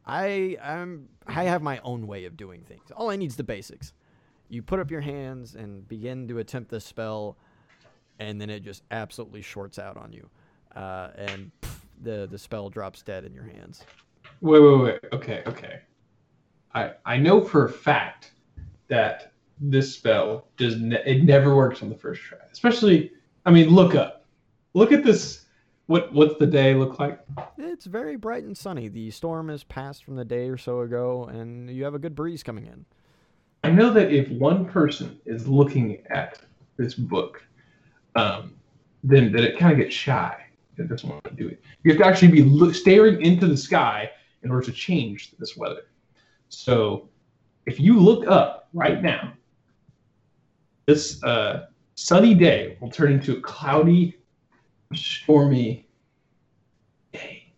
I I'm I have my own way of doing things. All I need is the basics." You put up your hands and begin to attempt this spell, and then it just absolutely shorts out on you, uh, and pff, the the spell drops dead in your hands. Wait, wait, wait. Okay, okay. I I know for a fact that this spell does ne- it never works on the first try. Especially, I mean, look up, look at this. What what's the day look like? It's very bright and sunny. The storm has passed from the day or so ago, and you have a good breeze coming in. I know that if one person is looking at this book, um, then that it kind of gets shy. It doesn't want to do it. You have to actually be look, staring into the sky in order to change this weather. So if you look up right now, this uh, sunny day will turn into a cloudy, stormy day.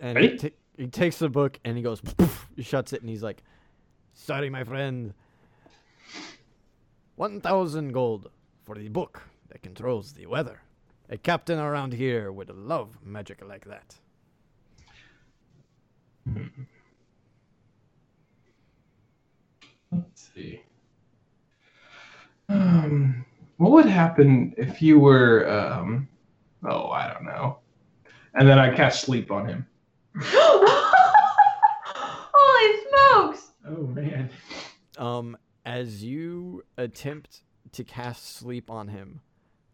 And Ready? he, ta- he takes the book and he goes, poof, he shuts it, and he's like, "Sorry, my friend. One thousand gold for the book that controls the weather. A captain around here would love magic like that." Let's see. Um, what would happen if you were, um, oh, I don't know. And then I cast sleep on him. (laughs) Holy smokes! Oh man. Um, as you attempt to cast sleep on him,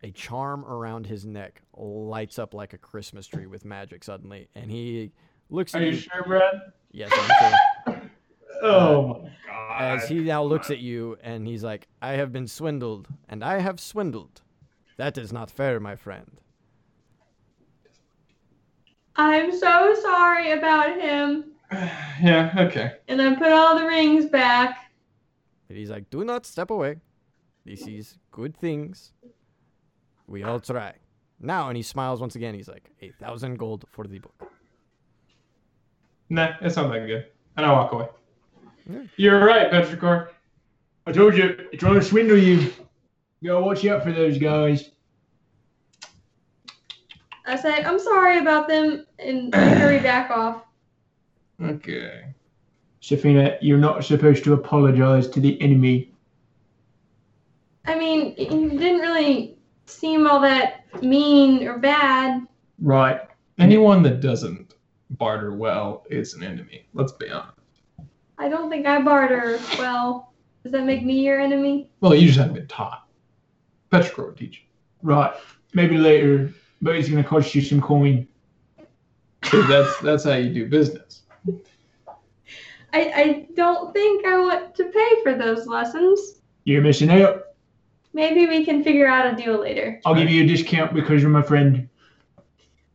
a charm around his neck lights up like a Christmas tree with magic suddenly, and he looks at Are you. you sure, Brad? Yes, I'm sure. (laughs) Oh uh, my god. As he now looks at you and he's like, I have been swindled, and I have swindled. That is not fair, my friend. I'm so sorry about him. (sighs) yeah, okay. And I put all the rings back. And he's like, Do not step away. This is good things. We all try. Now, and he smiles once again. He's like, A thousand gold for the book. Nah, it's not that good. And I walk away. Yeah. You're right, Petrichor. I told you, they're trying to swindle you. You gotta watch out for those guys. I say, I'm sorry about them, and hurry (clears throat) back off. Okay. Saphina, you're not supposed to apologize to the enemy. I mean, you didn't really seem all that mean or bad. Right. Anyone that doesn't barter well is an enemy. Let's be honest. I don't think I barter well. Does that make me your enemy? Well, you just haven't been taught. Petrichor would teach Right. Maybe later, but it's gonna cost you some coin. that's that's how you do business. I, I don't think I want to pay for those lessons. You're missing out. Maybe we can figure out a deal later. I'll give you a discount because you're my friend.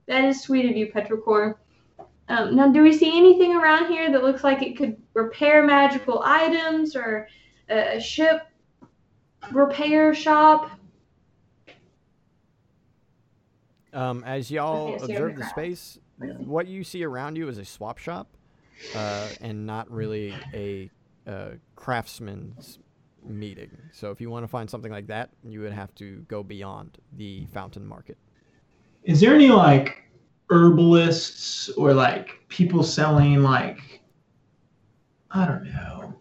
That is sweet of you, Petrichor. Um, now, do we see anything around here that looks like it could repair magical items or a ship repair shop? Um, as y'all observe over the crowd. space, what you see around you is a swap shop, uh, and not really a uh, craftsman's meeting. So if you want to find something like that, you would have to go beyond the fountain market. Is there any like herbalists or like people selling like I don't know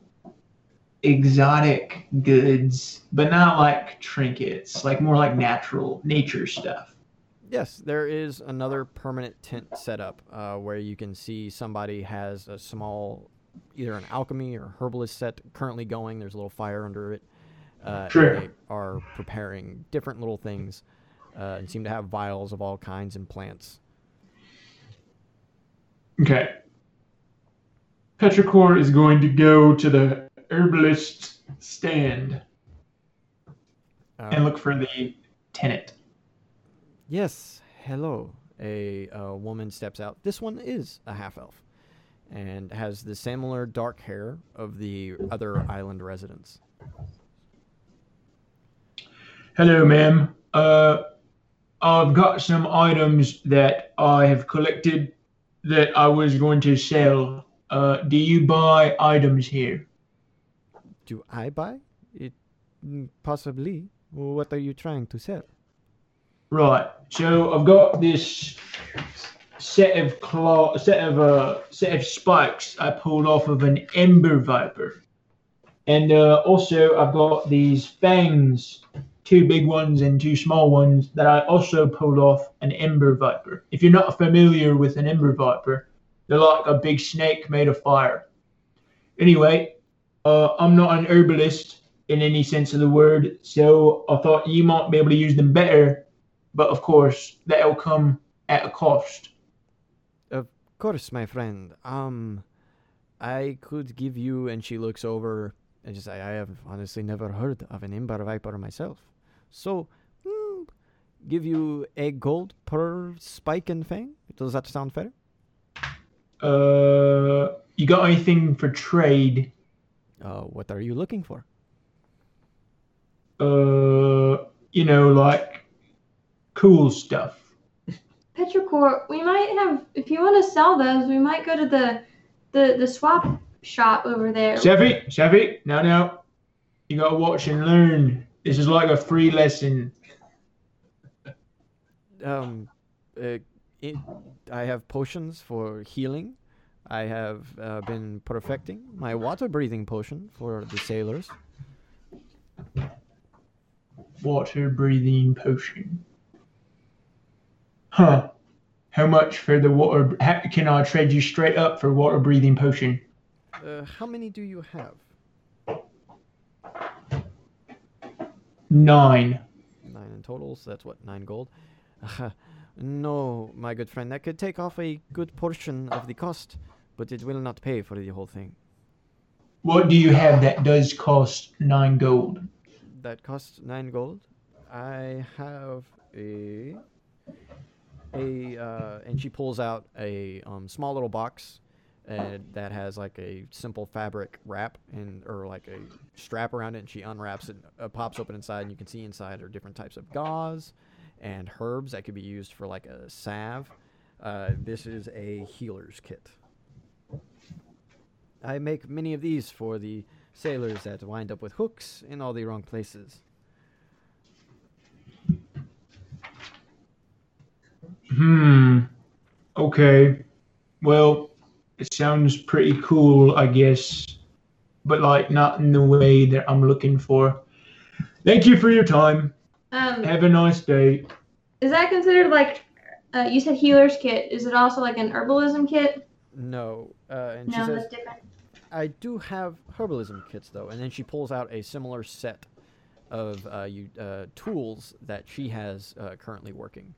exotic goods, but not like trinkets, like more like natural nature stuff? Yes, there is another permanent tent set up uh, where you can see somebody has a small, either an alchemy or herbalist set currently going. There's a little fire under it. Uh, Sure. They are preparing different little things uh, and seem to have vials of all kinds and plants. Okay. Petrichor is going to go to the herbalist stand Uh, and look for the tenant. Yes, hello. A, uh woman steps out. This one is a half elf and has the similar dark hair of the other island residents. Hello, ma'am. Uh, I've got some items that I have collected that I was going to sell. Uh, do you buy items here? Do I buy? It mm, possibly. What are you trying to sell? Right. So I've got this set of claw, set of uh, set of spikes I pulled off of an ember viper, and uh, also I've got these fangs, two big ones and two small ones that I also pulled off an ember viper. If you're not familiar with an ember viper, they're like a big snake made of fire. Anyway, uh, I'm not an herbalist in any sense of the word, so I thought you might be able to use them better but of course that'll come at a cost. Of course, my friend. Um, I could give you, and she looks over and just say, I have honestly never heard of an ember viper myself. So, mm, give you a gold per spike and fang. Does that sound fair? Uh, you got anything for trade? Uh, what are you looking for? Uh, you know, like cool stuff. Petrichor, we might have if you want to sell those, we might go to the the the swap shop over there. Chevy, Chevy, no, no. You gotta watch and learn. This is like a free lesson. Um, uh, it, I have potions for healing. I have uh, been perfecting my water breathing potion for the sailors. Water breathing potion. Huh. How much for the water? ha- Can I trade you straight up for water breathing potion? Uh, how many do you have? Nine. Nine in total, so that's what, nine gold? (laughs) No, my good friend, that could take off a good portion of the cost, but it will not pay for the whole thing. What do you have that does cost nine gold? That costs nine gold. I have a a uh, and she pulls out a um, small little box uh, that has like a simple fabric wrap and or like a strap around it and she unwraps it uh, pops open inside and you can see inside are different types of gauze and herbs that could be used for like a salve uh, this is a healer's kit i make many of these for the sailors that wind up with hooks in all the wrong places Hmm. Okay. Well, it sounds pretty cool, I guess, but like not in the way that I'm looking for. Thank you for your time. Um, Have a nice day. is that considered like uh, you said healer's kit? Is it also like an herbalism kit? no uh, and she No, says that's different. I do have herbalism kits though, and then she pulls out a similar set of uh, you, uh, tools that she has uh, currently working.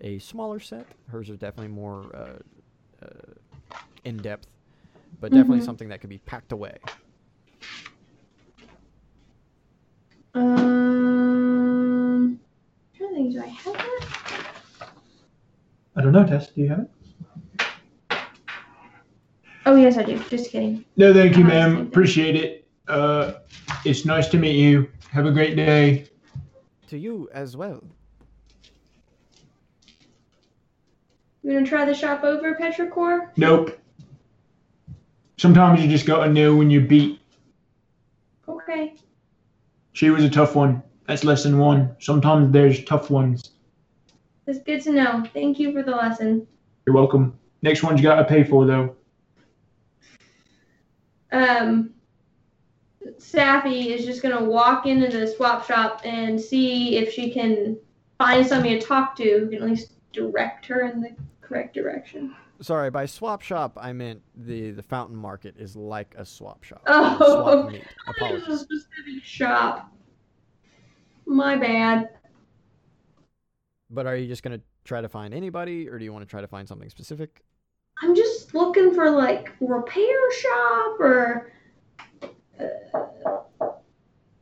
A smaller set. Hers are definitely more uh, uh, in depth, but definitely Mhm. something that can be packed away. Um, I'm trying to think, do I have that? I don't know, Tess. Do you have it? Oh yes, I do. Just kidding. No, thank you, ma'am. Appreciate it. Uh, it's nice to meet you. Have a great day. To you as well. You gonna try the shop over, Petrichor? Nope. Sometimes you just gotta know when you're beat. Okay. She was a tough one. That's lesson one. Sometimes there's tough ones. That's good to know. Thank you for the lesson. You're welcome. Next one you gotta pay for though. Um, Sappy is just gonna walk into the swap shop and see if she can find somebody to talk to who can at least direct her in the correct direction. Sorry, by swap shop I meant the the fountain market is like a swap shop. Oh. swap. There's (laughs) a specific shop. My bad. But are you just gonna try to find anybody, or do you want to try to find something specific? I'm just looking for like repair shop or uh,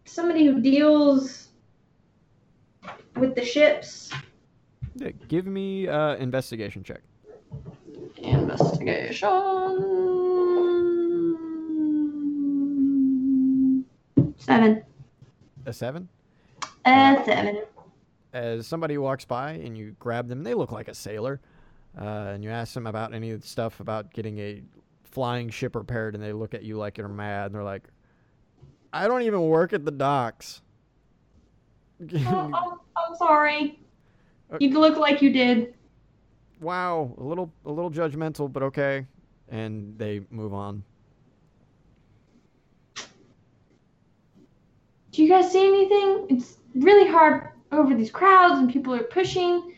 somebody who deals with the ships. Yeah, give me uh, investigation check. Investigation. Seven. A seven. Uh, seven. as somebody walks by and you grab them, they look like a sailor, uh, and you ask them about any stuff about getting a flying ship repaired, and they look at you like you're mad, and they're like, "I don't even work at the docks." (laughs) Oh, I'm, I'm sorry. Uh, You look like you did. wow, a little a little judgmental, but okay, and they move on. Do you guys see anything? It's really hard over these crowds and people are pushing.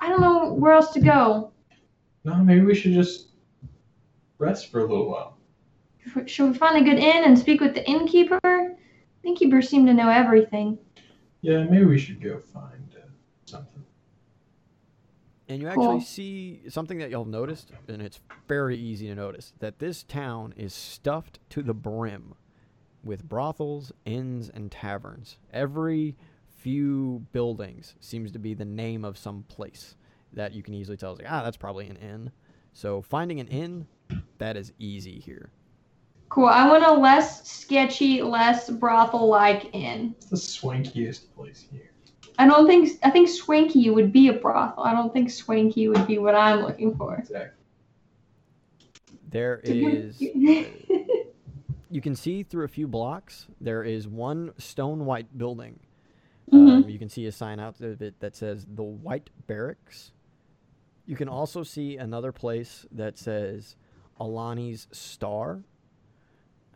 I don't know where else to go. No, maybe we should just rest for a little while. Should we find a good inn and speak with the innkeeper? Innkeepers seem to know everything. Yeah, maybe we should go find uh, something. And you Cool. actually see something that y'all have noticed, and it's very easy to notice that this town is stuffed to the brim with brothels, inns, and taverns. Every few buildings seems to be the name of some place that you can easily tell. It's like, ah, that's probably an inn. So finding an inn, that is easy here. Cool. I want a less sketchy, less brothel-like inn. It's the swankiest place here. I don't think I think swanky would be a brothel. I don't think swanky would be what I'm looking for. Exactly. There is. (laughs) You can see through a few blocks. There is one stone white building. Mhm. Um, you can see a sign out of it that says the White Barracks. You can also see another place that says Alani's Star.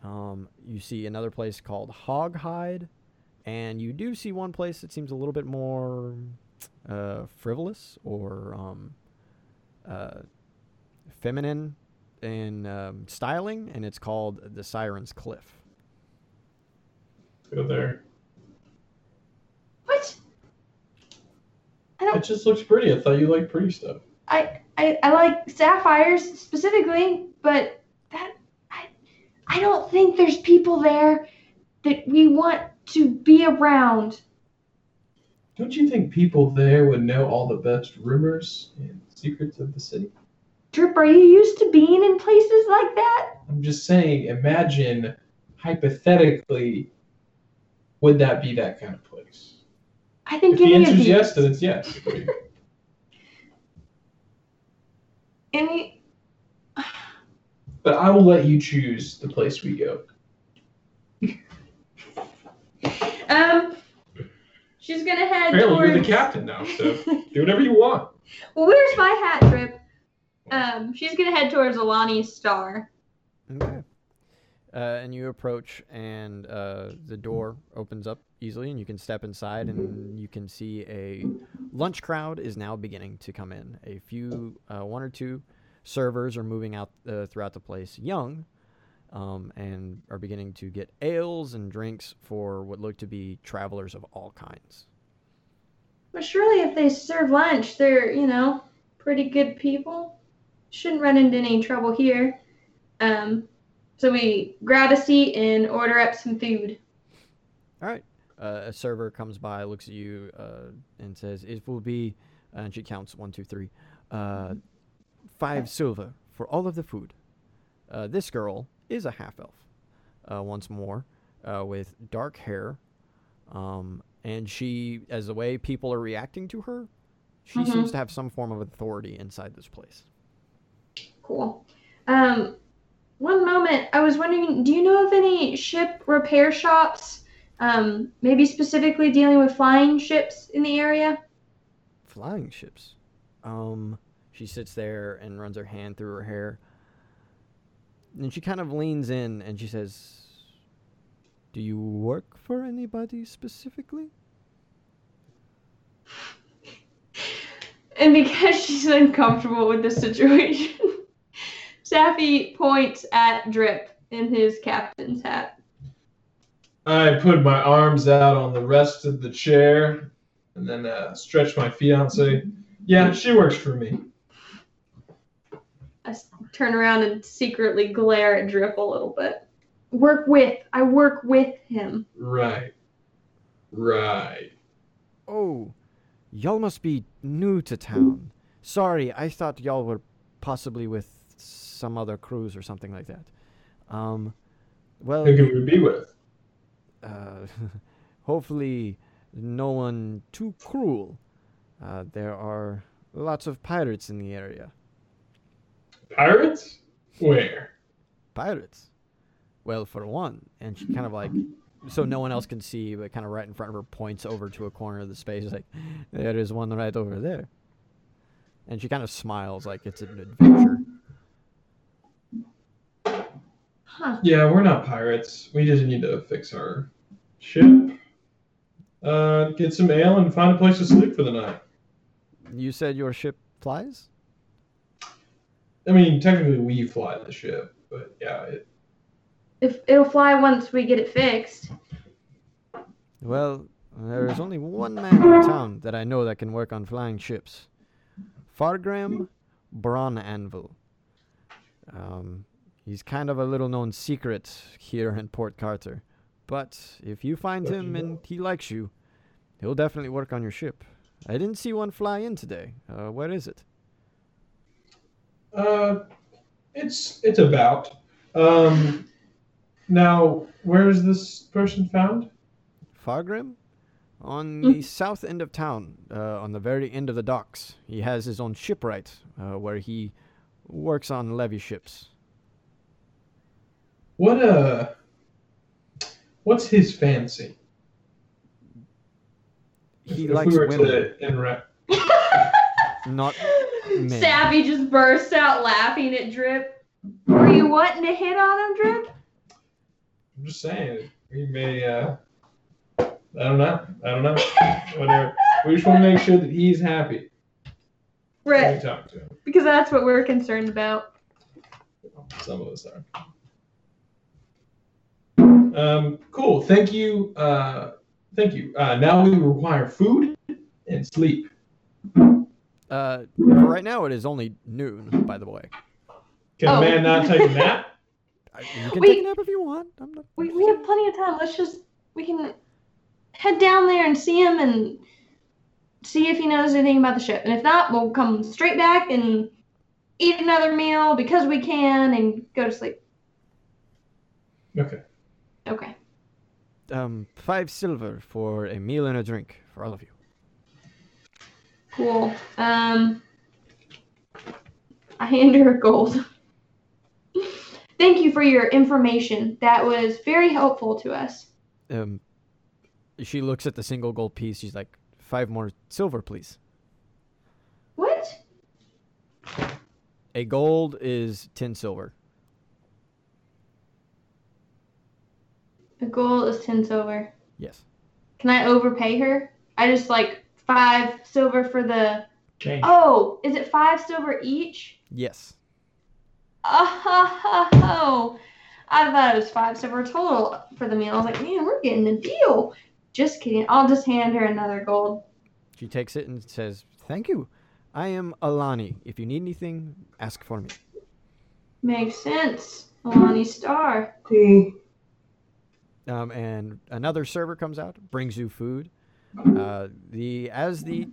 Um, you see another place called Hoghide, and you do see one place that seems a little bit more uh, frivolous or um, uh, feminine in um, styling, and it's called the Siren's Cliff. Go there. what? I It don't. It just looks pretty. I thought you liked pretty stuff. I, I I like sapphires specifically, but that I I don't think there's people there that we want to be around. Don't you think people there would know all the best rumors and secrets of the city? Drip, are you used to being in places like that? I'm just saying, imagine hypothetically, would that be that kind of place? I think If the any of answer is yes, then it's yes. (laughs) Any. But I will let you choose the place we go. Um. She's gonna head Apparently, you're the captain now, so (laughs) do whatever you want. well, where's my hat, Drip? Um, she's gonna head towards Alani's star. Okay. Uh, and you approach, and uh, the door opens up easily, and you can step inside, and you can see a lunch crowd is now beginning to come in. A few, uh, one or two servers are moving out uh, throughout the place, young, um, and are beginning to get ales and drinks for what look to be travelers of all kinds. But surely, if they serve lunch, they're you know pretty good people. Shouldn't run into any trouble here. Um, so we grab a seat and order up some food. All right. Uh, a server comes by, looks at you, uh, and says, "It will be," and she counts one, two, three, uh, five silver for all of the food. Uh, this girl is a half elf, uh, once more, uh, with dark hair, um, and she, as the way people are reacting to her, she Mhm. seems to have some form of authority inside this place. Cool. Um, one moment, I was wondering, do you know of any ship repair shops? Um, maybe specifically dealing with flying ships in the area? Flying ships. Um, she sits there and runs her hand through her hair. And she kind of leans in and she says, Do you work for anybody specifically? And because she's uncomfortable with the situation, (laughs) Safi points at Drip in his captain's hat. I put my arms out on the rest of the chair and then uh, stretch my feet out and say, Yeah, she works for me. I s- turn around and secretly glare at Drip a little bit. Work with. I work with him. Right. Right. Oh, y'all must be new to town. Sorry, I thought y'all were possibly with some other crews or something like that. Um, well, Who can we be with? uh, (laughs) hopefully no one too cruel. Uh, there are lots of pirates in the area. Pirates? Where? Pirates? Well, for one, and she kind of like, so no one else can see, but kind of right in front of her points over to a corner of the space, like, there is one right over there. And she kind of smiles like it's an adventure. Huh. Yeah, we're not pirates. We just need to fix our ship, uh, get some ale, and find a place to sleep for the night. You said your ship flies? I mean, technically, we fly the ship, but yeah, it, If it'll fly once we get it fixed. Well, there is only one man in town that I know that can work on flying ships. Fargrim Braun Anvil. Um, he's kind of a little known secret here in Port Carter. But if you find Lucky him and he likes you, he'll definitely work on your ship. I didn't see one fly in today. Uh, where is it? Uh, it's it's about. Um, Now, where is this person found? Fargrim? On Mm. the south end of town, uh, on the very end of the docks. He has his own shipwright, uh, where he works on leviships. What uh what's his fancy? He if likes we were women, to interact. (laughs) not men. Savvy just bursts out laughing at Drip. Were you wanting to hit on him, Drip? I'm just saying, we may uh I don't know. I don't know. Whatever. We just want to make sure that he's happy Right, talk to him. because that's what we're concerned about. Some of us are. Um, cool. Thank you. Uh, thank you. Uh, now we require food and sleep. Uh, for right now, it is only noon, by the way. Can Oh. a man not take a nap? (laughs) You can Wait. take a nap if you want. I'm not, We, we have plenty of time. Let's just we can head down there and see him and see if he knows anything about the ship. And if not, we'll come straight back and eat another meal because we can and go to sleep. Okay. Okay. um, five silver for a meal and a drink for all of you. Cool. Um, I hand her a gold. Thank you for your information. That was very helpful to us. Um, she looks at the single gold piece. She's like, five more silver, please. What? A gold is ten silver. A gold is ten silver. Yes. Can I overpay her? I just like five silver for the. Change. Oh, is it five silver each? Yes. Oh, I thought it was five silver total for the meal. I was like, man, we're getting a deal. Just kidding. I'll just hand her another gold. She takes it and says, "Thank you. I am Alani. If you need anything, ask for me." Makes sense. Alani Star. Um, and another server comes out, brings you food. Uh, the as the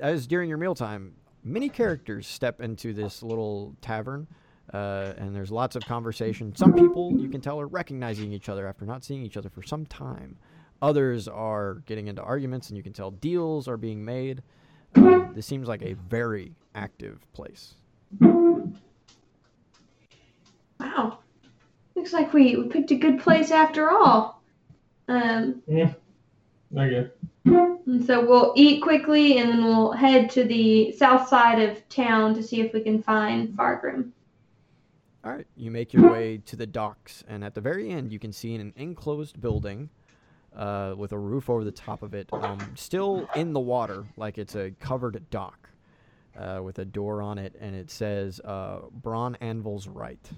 as during your mealtime, many characters step into this little tavern, uh, and there's lots of conversation. Some people you can tell are recognizing each other after not seeing each other for some time. Others are getting into arguments, and you can tell deals are being made. Uh, this seems like a very active place. Wow. Looks like we, we picked a good place after all. Um, Okay. And so we'll eat quickly and then we'll head to the south side of town to see if we can find Fargrim. All right, you make your way to the docks, and at the very end, you can see an enclosed building uh, with a roof over the top of it, um, still in the water, like it's a covered dock, uh, with a door on it, and it says uh, "Braun Anvil's Right."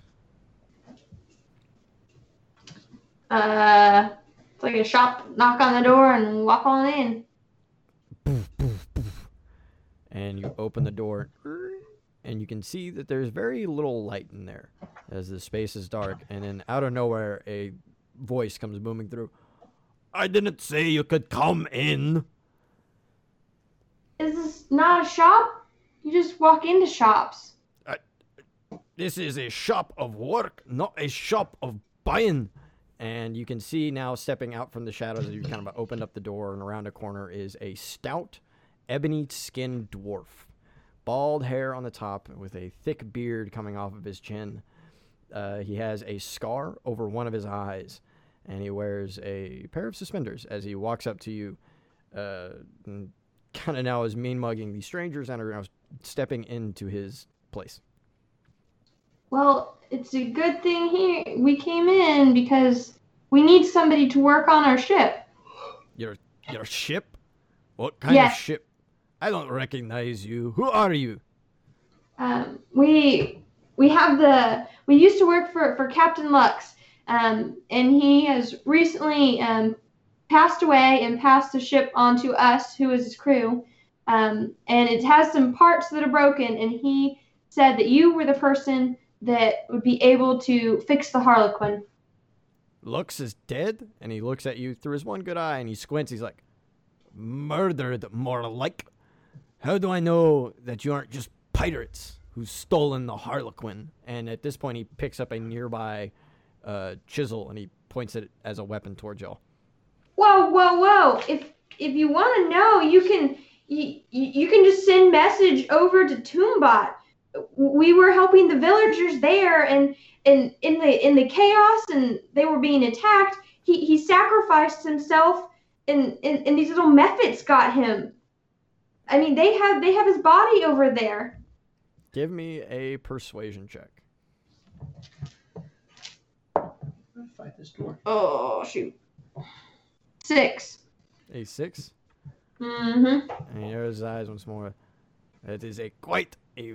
Uh, it's like a shop, knock on the door and walk on in. And you open the door, and you can see that there's very little light in there, as the space is dark. And then out of nowhere, a voice comes booming through. I didn't say you could come in. Is this not a shop? You just walk into shops. This is a shop of work, not a shop of buying. And you can see now stepping out from the shadows as you kind of opened up the door and around a corner is a stout, ebony skinned dwarf. Bald hair on the top with a thick beard coming off of his chin. Uh, he has a scar over one of his eyes, and he wears a pair of suspenders as he walks up to you. Uh, kind of now is mean mugging the strangers and are now stepping into his place. Well, it's a good thing here we came in because we need somebody to work on our ship. Your your ship? What kind of ship? I don't recognize you. Who are you? Um, we we have the we used to work for for Captain Lux, um, and he has recently um, passed away and passed the ship on to us, who is his crew. Um, and it has some parts that are broken, and he said that you were the person that would be able to fix the Harlequin. Lux is dead, and he looks at you through his one good eye, and he squints. He's like, "Murdered, more like. How do I know that you aren't just pirates who've stolen the Harlequin?" And at this point, he picks up a nearby uh, chisel and he points it as a weapon towards y'all. Whoa, whoa, whoa! If if you want to know, you can you, you can just send message over to Toombot. We were helping the villagers there, and and in the in the chaos, and they were being attacked. He he sacrificed himself, and and, and these little methods got him. I mean, they have they have his body over there. Give me a persuasion check. Fight this door. Oh shoot! Six. A six. Mm-hmm. And he narrows his eyes once more. It is a quite a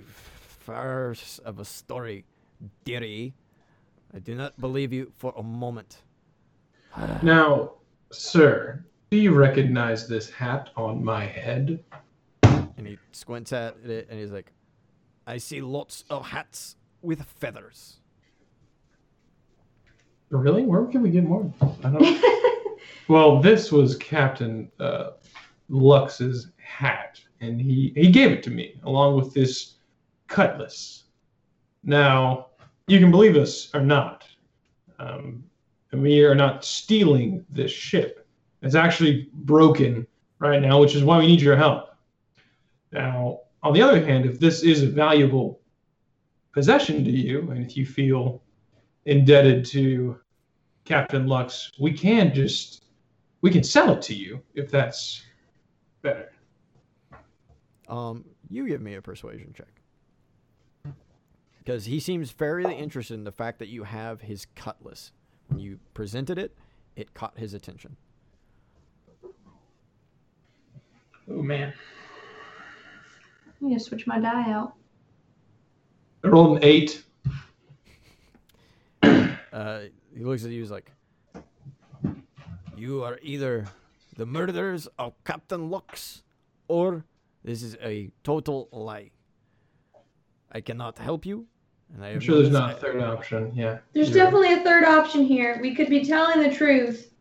farce of a story, dearie. I do not believe you for a moment. (sighs) Now, sir, do you recognize this hat on my head? And he squints at it and he's like, I see lots of hats with feathers. Really? Where can we get more? I don't. (laughs) well, this was Captain uh, Lux's hat, and he he gave it to me along with this cutlass. Now, you can believe us or not, um, we are not stealing this ship. It's actually broken right now, which is why we need your help. Now, on the other hand, if this is a valuable possession to you, and if you feel indebted to Captain Lux, we can just we can sell it to you if that's better. Um, you give me a persuasion check. Because he seems very interested in the fact that you have his cutlass. When you presented it, it caught his attention. Oh man. I'm gonna switch my die out. I rolled an eight. (coughs) Uh, he looks at you. He's like, "You are either the murderers of Captain Lux, or this is a total lie. I cannot help you, and I I'm sure there's not a third option. Yeah. There's You're- definitely a third option here. We could be telling the truth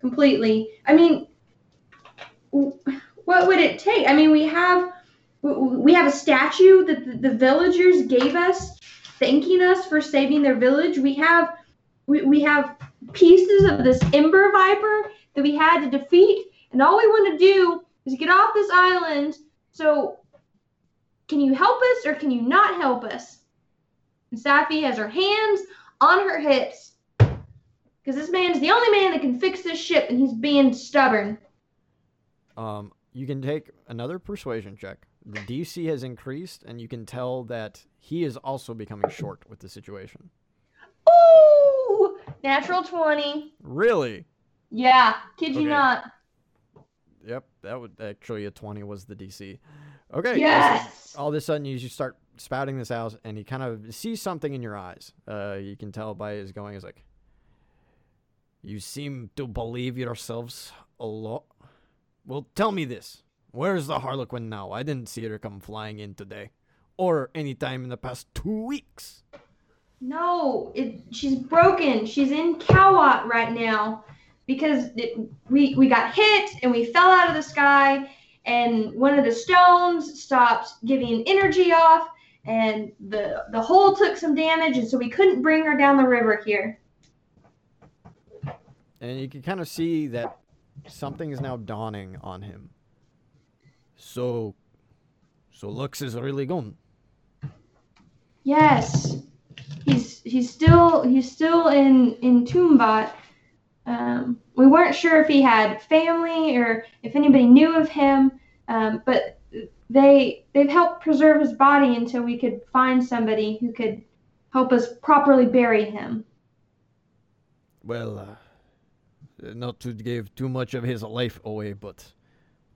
completely. I mean, what would it take? I mean, we have we have a statue that the, the villagers gave us, thanking us for saving their village. We have we, we have pieces of this ember viper that we had to defeat, and all we want to do is get off this island. So, can you help us or can you not help us? And Safi has her hands on her hips. Because this man's the only man that can fix this ship, and he's being stubborn. Um, you can take another persuasion check. The DC has increased, and you can tell that he is also becoming short with the situation. Ooh! Natural 20. Really? Yeah, kid you not. Yep, that would actually a twenty was the DC. Okay. Yes! all of a sudden, you just start spouting this out, and he kind of sees something in your eyes. Uh, you can tell by his going. He's like, "You seem to believe yourselves a lot." Well, tell me this: Where's the Harlequin now? I didn't see her come flying in today, or any time in the past two weeks. No, it, she's broken. She's in Kawat right now because it, we we got hit and we fell out of the sky and one of the stones stopped giving energy off and the the hull took some damage and so we couldn't bring her down the river here. and you can kind of see that something is now dawning on him. So, so Lux is really gone. Yes, he's he's still he's still in in Toombot. Um, we weren't sure if he had family or if anybody knew of him, um, but they they've helped preserve his body until we could find somebody who could help us properly bury him. Well, uh, not to give too much of his life away, but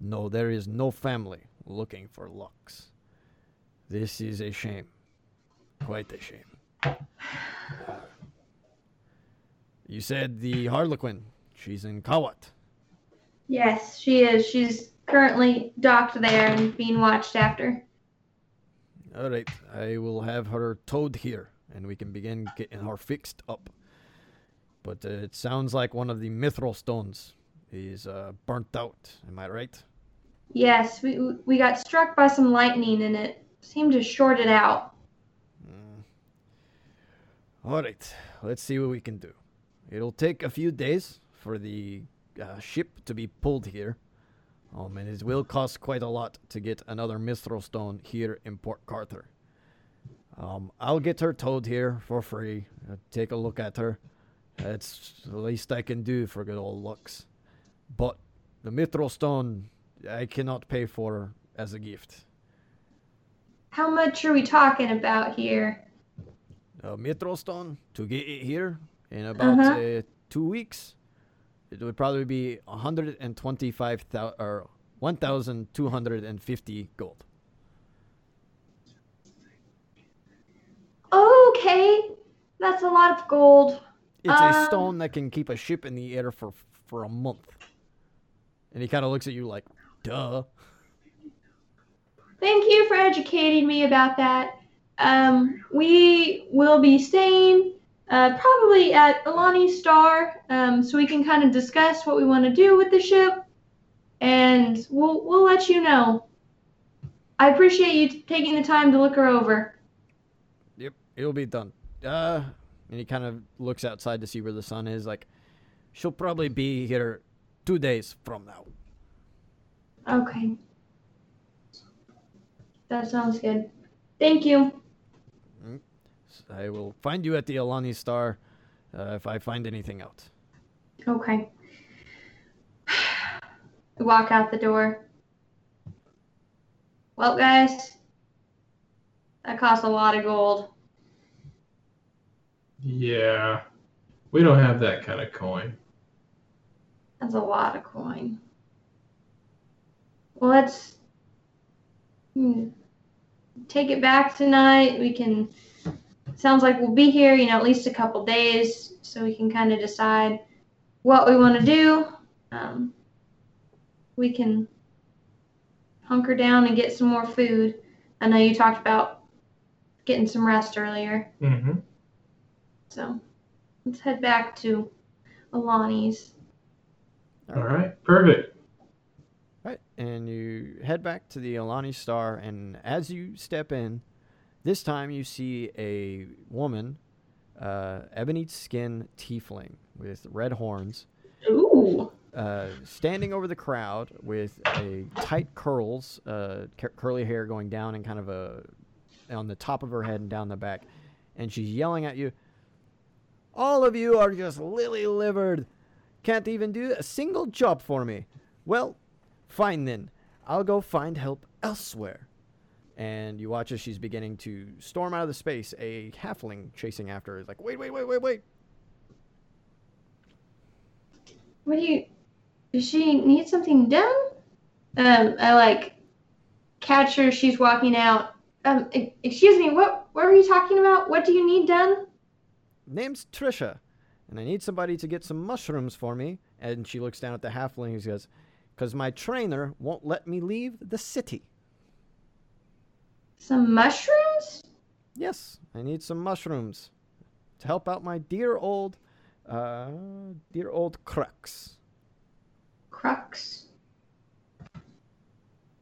no, there is no family looking for Lux. This is a shame. Quite a shame. You said the Harlequin. She's in Kawat. Yes, she is. She's currently docked there and being watched after. All right, I will have her towed here, and we can begin getting her fixed up. But uh, it sounds like one of the mithril stones is uh, burnt out. Am I right? Yes, we we got struck by some lightning and it seemed to short it out. Mm. All right, let's see what we can do. It'll take a few days for the uh, ship to be pulled here. Um, and it will cost quite a lot to get another Mithril Stone here in Port Carter. Um, I'll get her towed here for free. Uh, take a look at her. That's the least I can do for good old Lux. But the Mithril Stone, I cannot pay for as a gift. How much are we talking about here? A Mithril Stone to get it here in about Uh-huh. uh, two weeks. It would probably be 125,000 or 1,250 gold. Okay, that's a lot of gold. It's a Um, stone that can keep a ship in the air for for a month. And he kind of looks at you like, "Duh." Thank you for educating me about that. Um, we will be staying uh, probably at Alani Star, um, so we can kind of discuss what we want to do with the ship, and we'll we'll let you know. I appreciate you taking the time to look her over. Yep, it'll be done. Uh, and he kind of looks outside to see where the sun is. Like, she'll probably be here two days from now. Okay. That sounds good. Thank you. I will find you at the Alani Star uh, if I find anything out. Okay. (sighs) Walk out the door. Well, guys, that costs a lot of gold. Yeah. We don't have that kind of coin. That's a lot of coin. Well, let's hmm, take it back tonight. We can. Sounds like we'll be here, you know, at least a couple days, so we can kind of decide what we want to do. Um, we can hunker down and get some more food. I know you talked about getting some rest earlier, Mm-hmm. so let's head back to Alani's. All right. Perfect. Right, and you head back to the Alani Star, and as you step in, this time you see a woman, uh, ebony skin tiefling with red horns, Ooh. uh, standing over the crowd with a tight curls, uh, cur- curly hair going down and kind of a on the top of her head and down the back, and she's yelling at you. All of you are just lily livered. Can't even do a single job for me. Well, fine then. I'll go find help elsewhere. And you watch as she's beginning to storm out of the space. A halfling chasing after her is like, wait, wait, wait, wait, wait. What do you? Does she need something done? Um, I like catch her. She's walking out. Um, excuse me. What? What were you talking about? What do you need done? name's Trisha, and I need somebody to get some mushrooms for me. And she looks down at the halfling and she goes, Because my trainer won't let me leave the city. Some mushrooms? Yes, I need some mushrooms to help out my dear old, uh, dear old crux. Crux.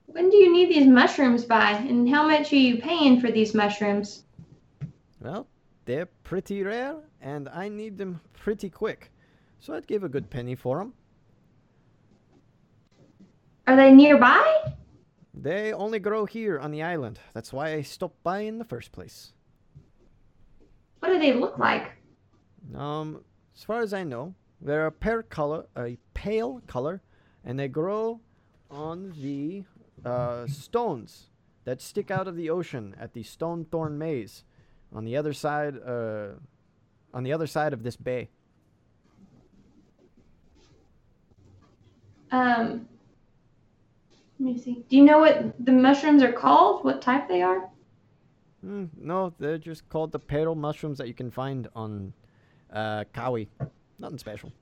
When do you need these mushrooms by? And how much are you paying for these mushrooms? Well, they're pretty rare, and I need them pretty quick. So I'd give a good penny for them. Are they nearby? They only grow here on the island. That's why I stopped by in the first place. What do they look like? Um, as far as I know, they're a pear color, a pale color, and they grow on the uh, stones that stick out of the ocean at the Stone Thorn Maze, on the other side, uh, on the other side of this bay. Um, me see. Do you know what the mushrooms are called? What type they are? Mm, no, they're just called the pearl mushrooms that you can find on uh, Kawi. Nothing special.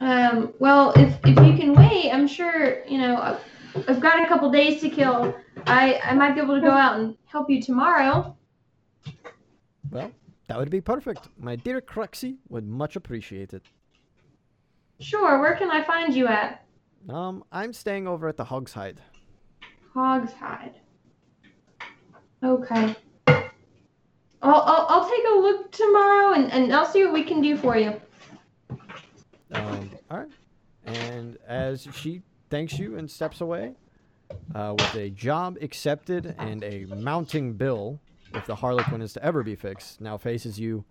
Um, well, if, if you can wait, I'm sure, you know, I've, I've got a couple days to kill. I, I might be able to go out and help you tomorrow. Well, that would be perfect. My dear Cruxy would much appreciate it. Sure, where can I find you at? Um, I'm staying over at the Hog's Hide. Hog's Hide. Okay. take a look tomorrow and, and I'll see what we can do for you. Um, all right. And as she thanks you and steps away, uh, with a job accepted and a mounting bill, if the Harlequin is to ever be fixed, now faces you,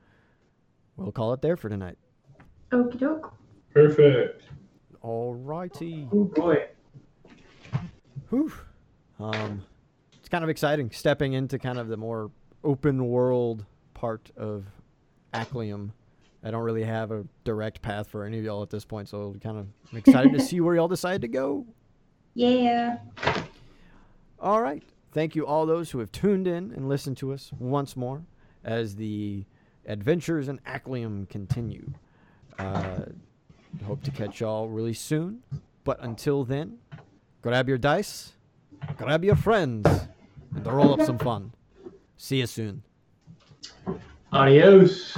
we'll call it there for tonight. Okie doke. Perfect. All righty. Oh boy. Whew. Um, it's kind of exciting stepping into kind of the more open world part of Aclium. I don't really have a direct path for any of y'all at this point, so kind of I'm excited to see where y'all decide to go. Yeah. All right. Thank you, all those who have tuned in and listened to us once more as the adventures in Aclium continue. Uh, hope to catch y'all really soon. But until then, grab your dice, grab your friends, and roll up some fun. See you soon. Adios.